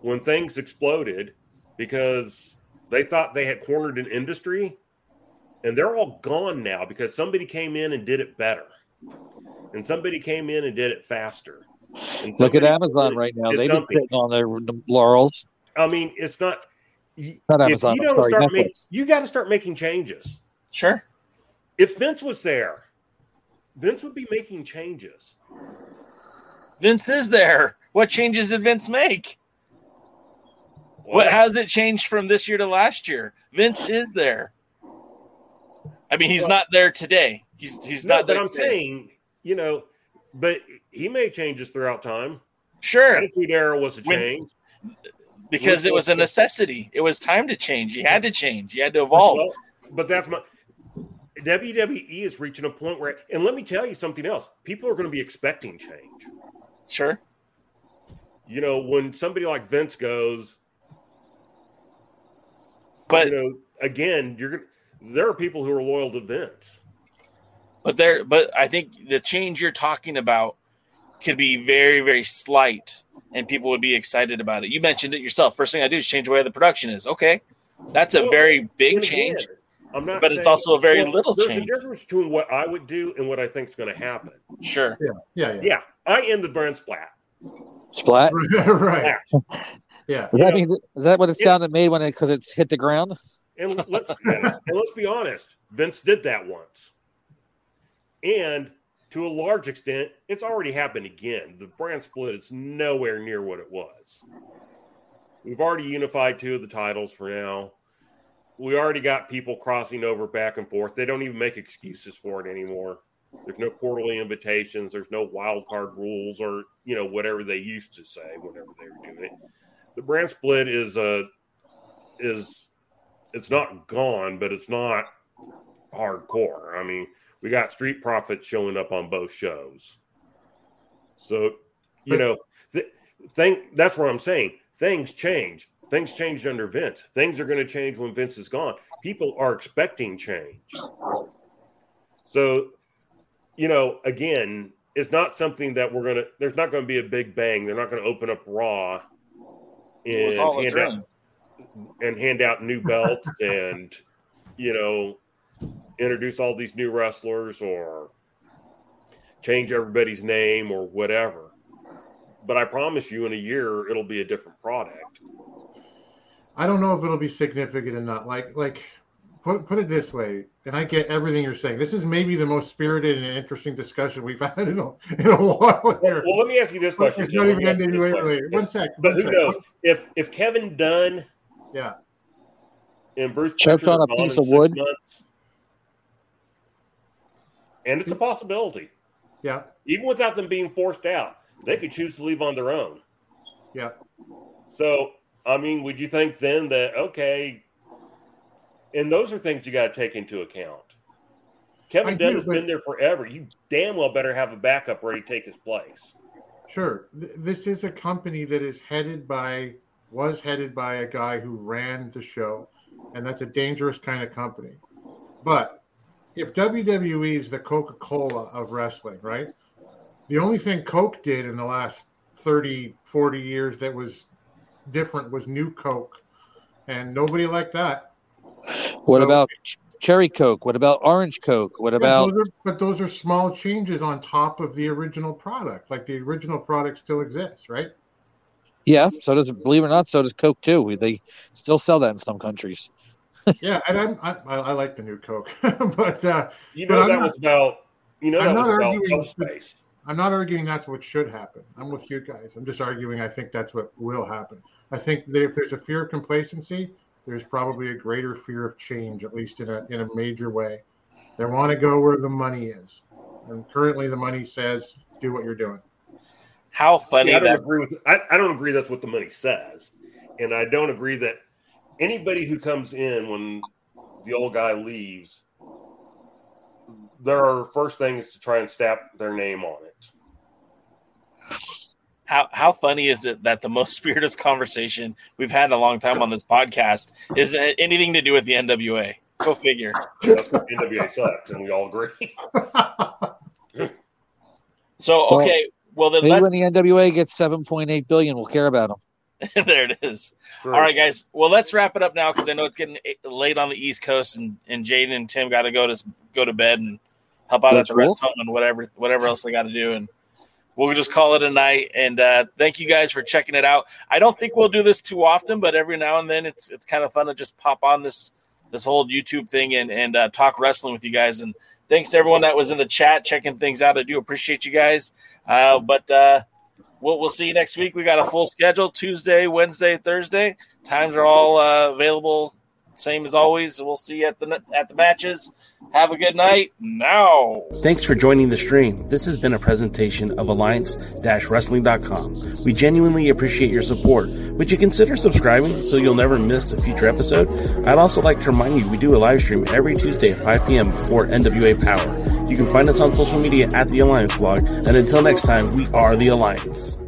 when things exploded because they thought they had cornered an industry. And they're all gone now because somebody came in and did it better. And somebody came in and did it faster. Look at Amazon right now. They've been sitting on their laurels. I mean, it's not. Not if Amazon, you don't sorry, start making, Netflix. you got to start making changes. Sure. If Vince was there, Vince would be making changes. Vince is there. What changes did Vince make? What how's it changed from this year to last year? Vince is there. I mean, he's Well- not there today. He's he's No, not but. I'm today. saying, you know, but he made changes throughout time. sure Attitude era was a When- change. because it was a necessity. It was time to change. He had to change. He had to evolve. Well, but that's my WWE is reaching a point where, and let me tell you something else. People are going to be expecting change. Sure. You know, when somebody like Vince goes, But you know, again, you're. There are people who are loyal to Vince. but there but I think the change you're talking about could be very very slight and people would be excited about it. You mentioned it yourself. First thing I do is change the way the production is. Okay. That's a Well, very big again, change. I'm not, but it's also a very well, little there's change. a difference between what I would do and what I think is going to happen. Sure. Yeah, yeah, yeah. Yeah, I end the brand splat. Splat. right. Splat. Yeah. Is that, mean, is that what it Yeah. sounded made when it because it's hit the ground? And let's and let's be honest, Vince did that once, and to a large extent, it's already happened again. The brand split is nowhere near what it was. We've already unified two of the titles for now. We already got people crossing over back and forth. They don't even make excuses for it anymore. There's no quarterly invitations. There's no wild card rules or you know whatever they used to say whenever they were doing it. The brand split is uh is it's not gone, but it's not hardcore. I mean, we got Street Profits showing up on both shows. So, you know, th- thing that's what I'm saying. Things change. Things changed under Vince. Things are going to change when Vince is gone. People are expecting change. So, you know, again, it's not something that we're going to, there's not going to be a big bang. They're not going to open up Raw and hand out, and hand out new belts and, you know, introduce all these new wrestlers or change everybody's name or whatever. But I promise you, in a year, it'll be a different product. I don't know if it'll be significant or not. Like, like, put put it this way, and I get everything you're saying. This is maybe the most spirited and interesting discussion we've had in a, in a while Well, here. well, let me ask you this question. it's not even me ask ending. this Wait, question. wait, one If- sec. But one who sec. knows? If if Kevin Dunn Yeah. and Bruce Choked on a gone piece of wood? months, and it's a possibility, Yeah. even without them being forced out, they could choose to leave on their own. Yeah. So, I mean, would you think then that okay? And those are things you got to take into account. Kevin I Dunn do, has but- been there forever. You damn well better have a backup ready to take his place. Sure. This is a company that is headed by, was headed by a guy who ran the show, and that's a dangerous kind of company. But if WWE is the Coca Cola of wrestling, right? The only thing Coke did in the last 30, 40 years that was different was New Coke, and nobody liked that. What So- about cherry Coke? What about orange Coke? What about those are, but those are small changes on top of the original product. Like the original product still exists, right? yeah? So does believe it or not, so does Coke too. They still sell that in some countries. yeah, and I'm, I, I I like the new Coke, but uh, You but know I'm that not- was about. You know I'm that not was about arguing space. I'm not arguing that's what should happen. I'm with you guys. I'm just arguing I think that's what will happen. I think that if there's a fear of complacency, there's probably a greater fear of change, at least in a in a major way. They want to go where the money is, and currently the money says do what you're doing. How funny See, I don't that agree with. I, I don't agree that's what the money says, and I don't agree that anybody who comes in when the old guy leaves, their first thing is to try and stamp their name on it. how how funny is it that the most spirited conversation we've had in a long time on this podcast is anything to do with the NWA? Go figure. That's what NWA sucks, and we all agree. So okay, well then Maybe when let's the NWA gets seven point eight billion, we'll care about them. there it is. All right, guys. Well, let's wrap it up now because I know it's getting late on the East Coast, and and Jaden and Tim got to go to go to bed and help out That's at the rest cool. home and whatever whatever else they got to do, and we'll just call it a night. And uh, thank you guys for checking it out. I don't think we'll do this too often, but every now and then it's it's kind of fun to just pop on this this whole YouTube thing and and uh, talk wrestling with you guys. And thanks to everyone that was in the chat checking things out. I do appreciate you guys. Uh, but uh, we'll we'll see you next week. We got a full schedule: Tuesday, Wednesday, Thursday. Times are all uh, available, same as always. We'll see you at the at the matches. Have a good night. Now. Thanks for joining the stream. This has been a presentation of Alliance-Wrestling.com. We genuinely appreciate your support. Would you consider subscribing so you'll never miss a future episode? I'd also like to remind you we do a live stream every Tuesday at 5 p.m. for NWA Power. You can find us on social media at the Alliance blog. And until next time, we are the Alliance.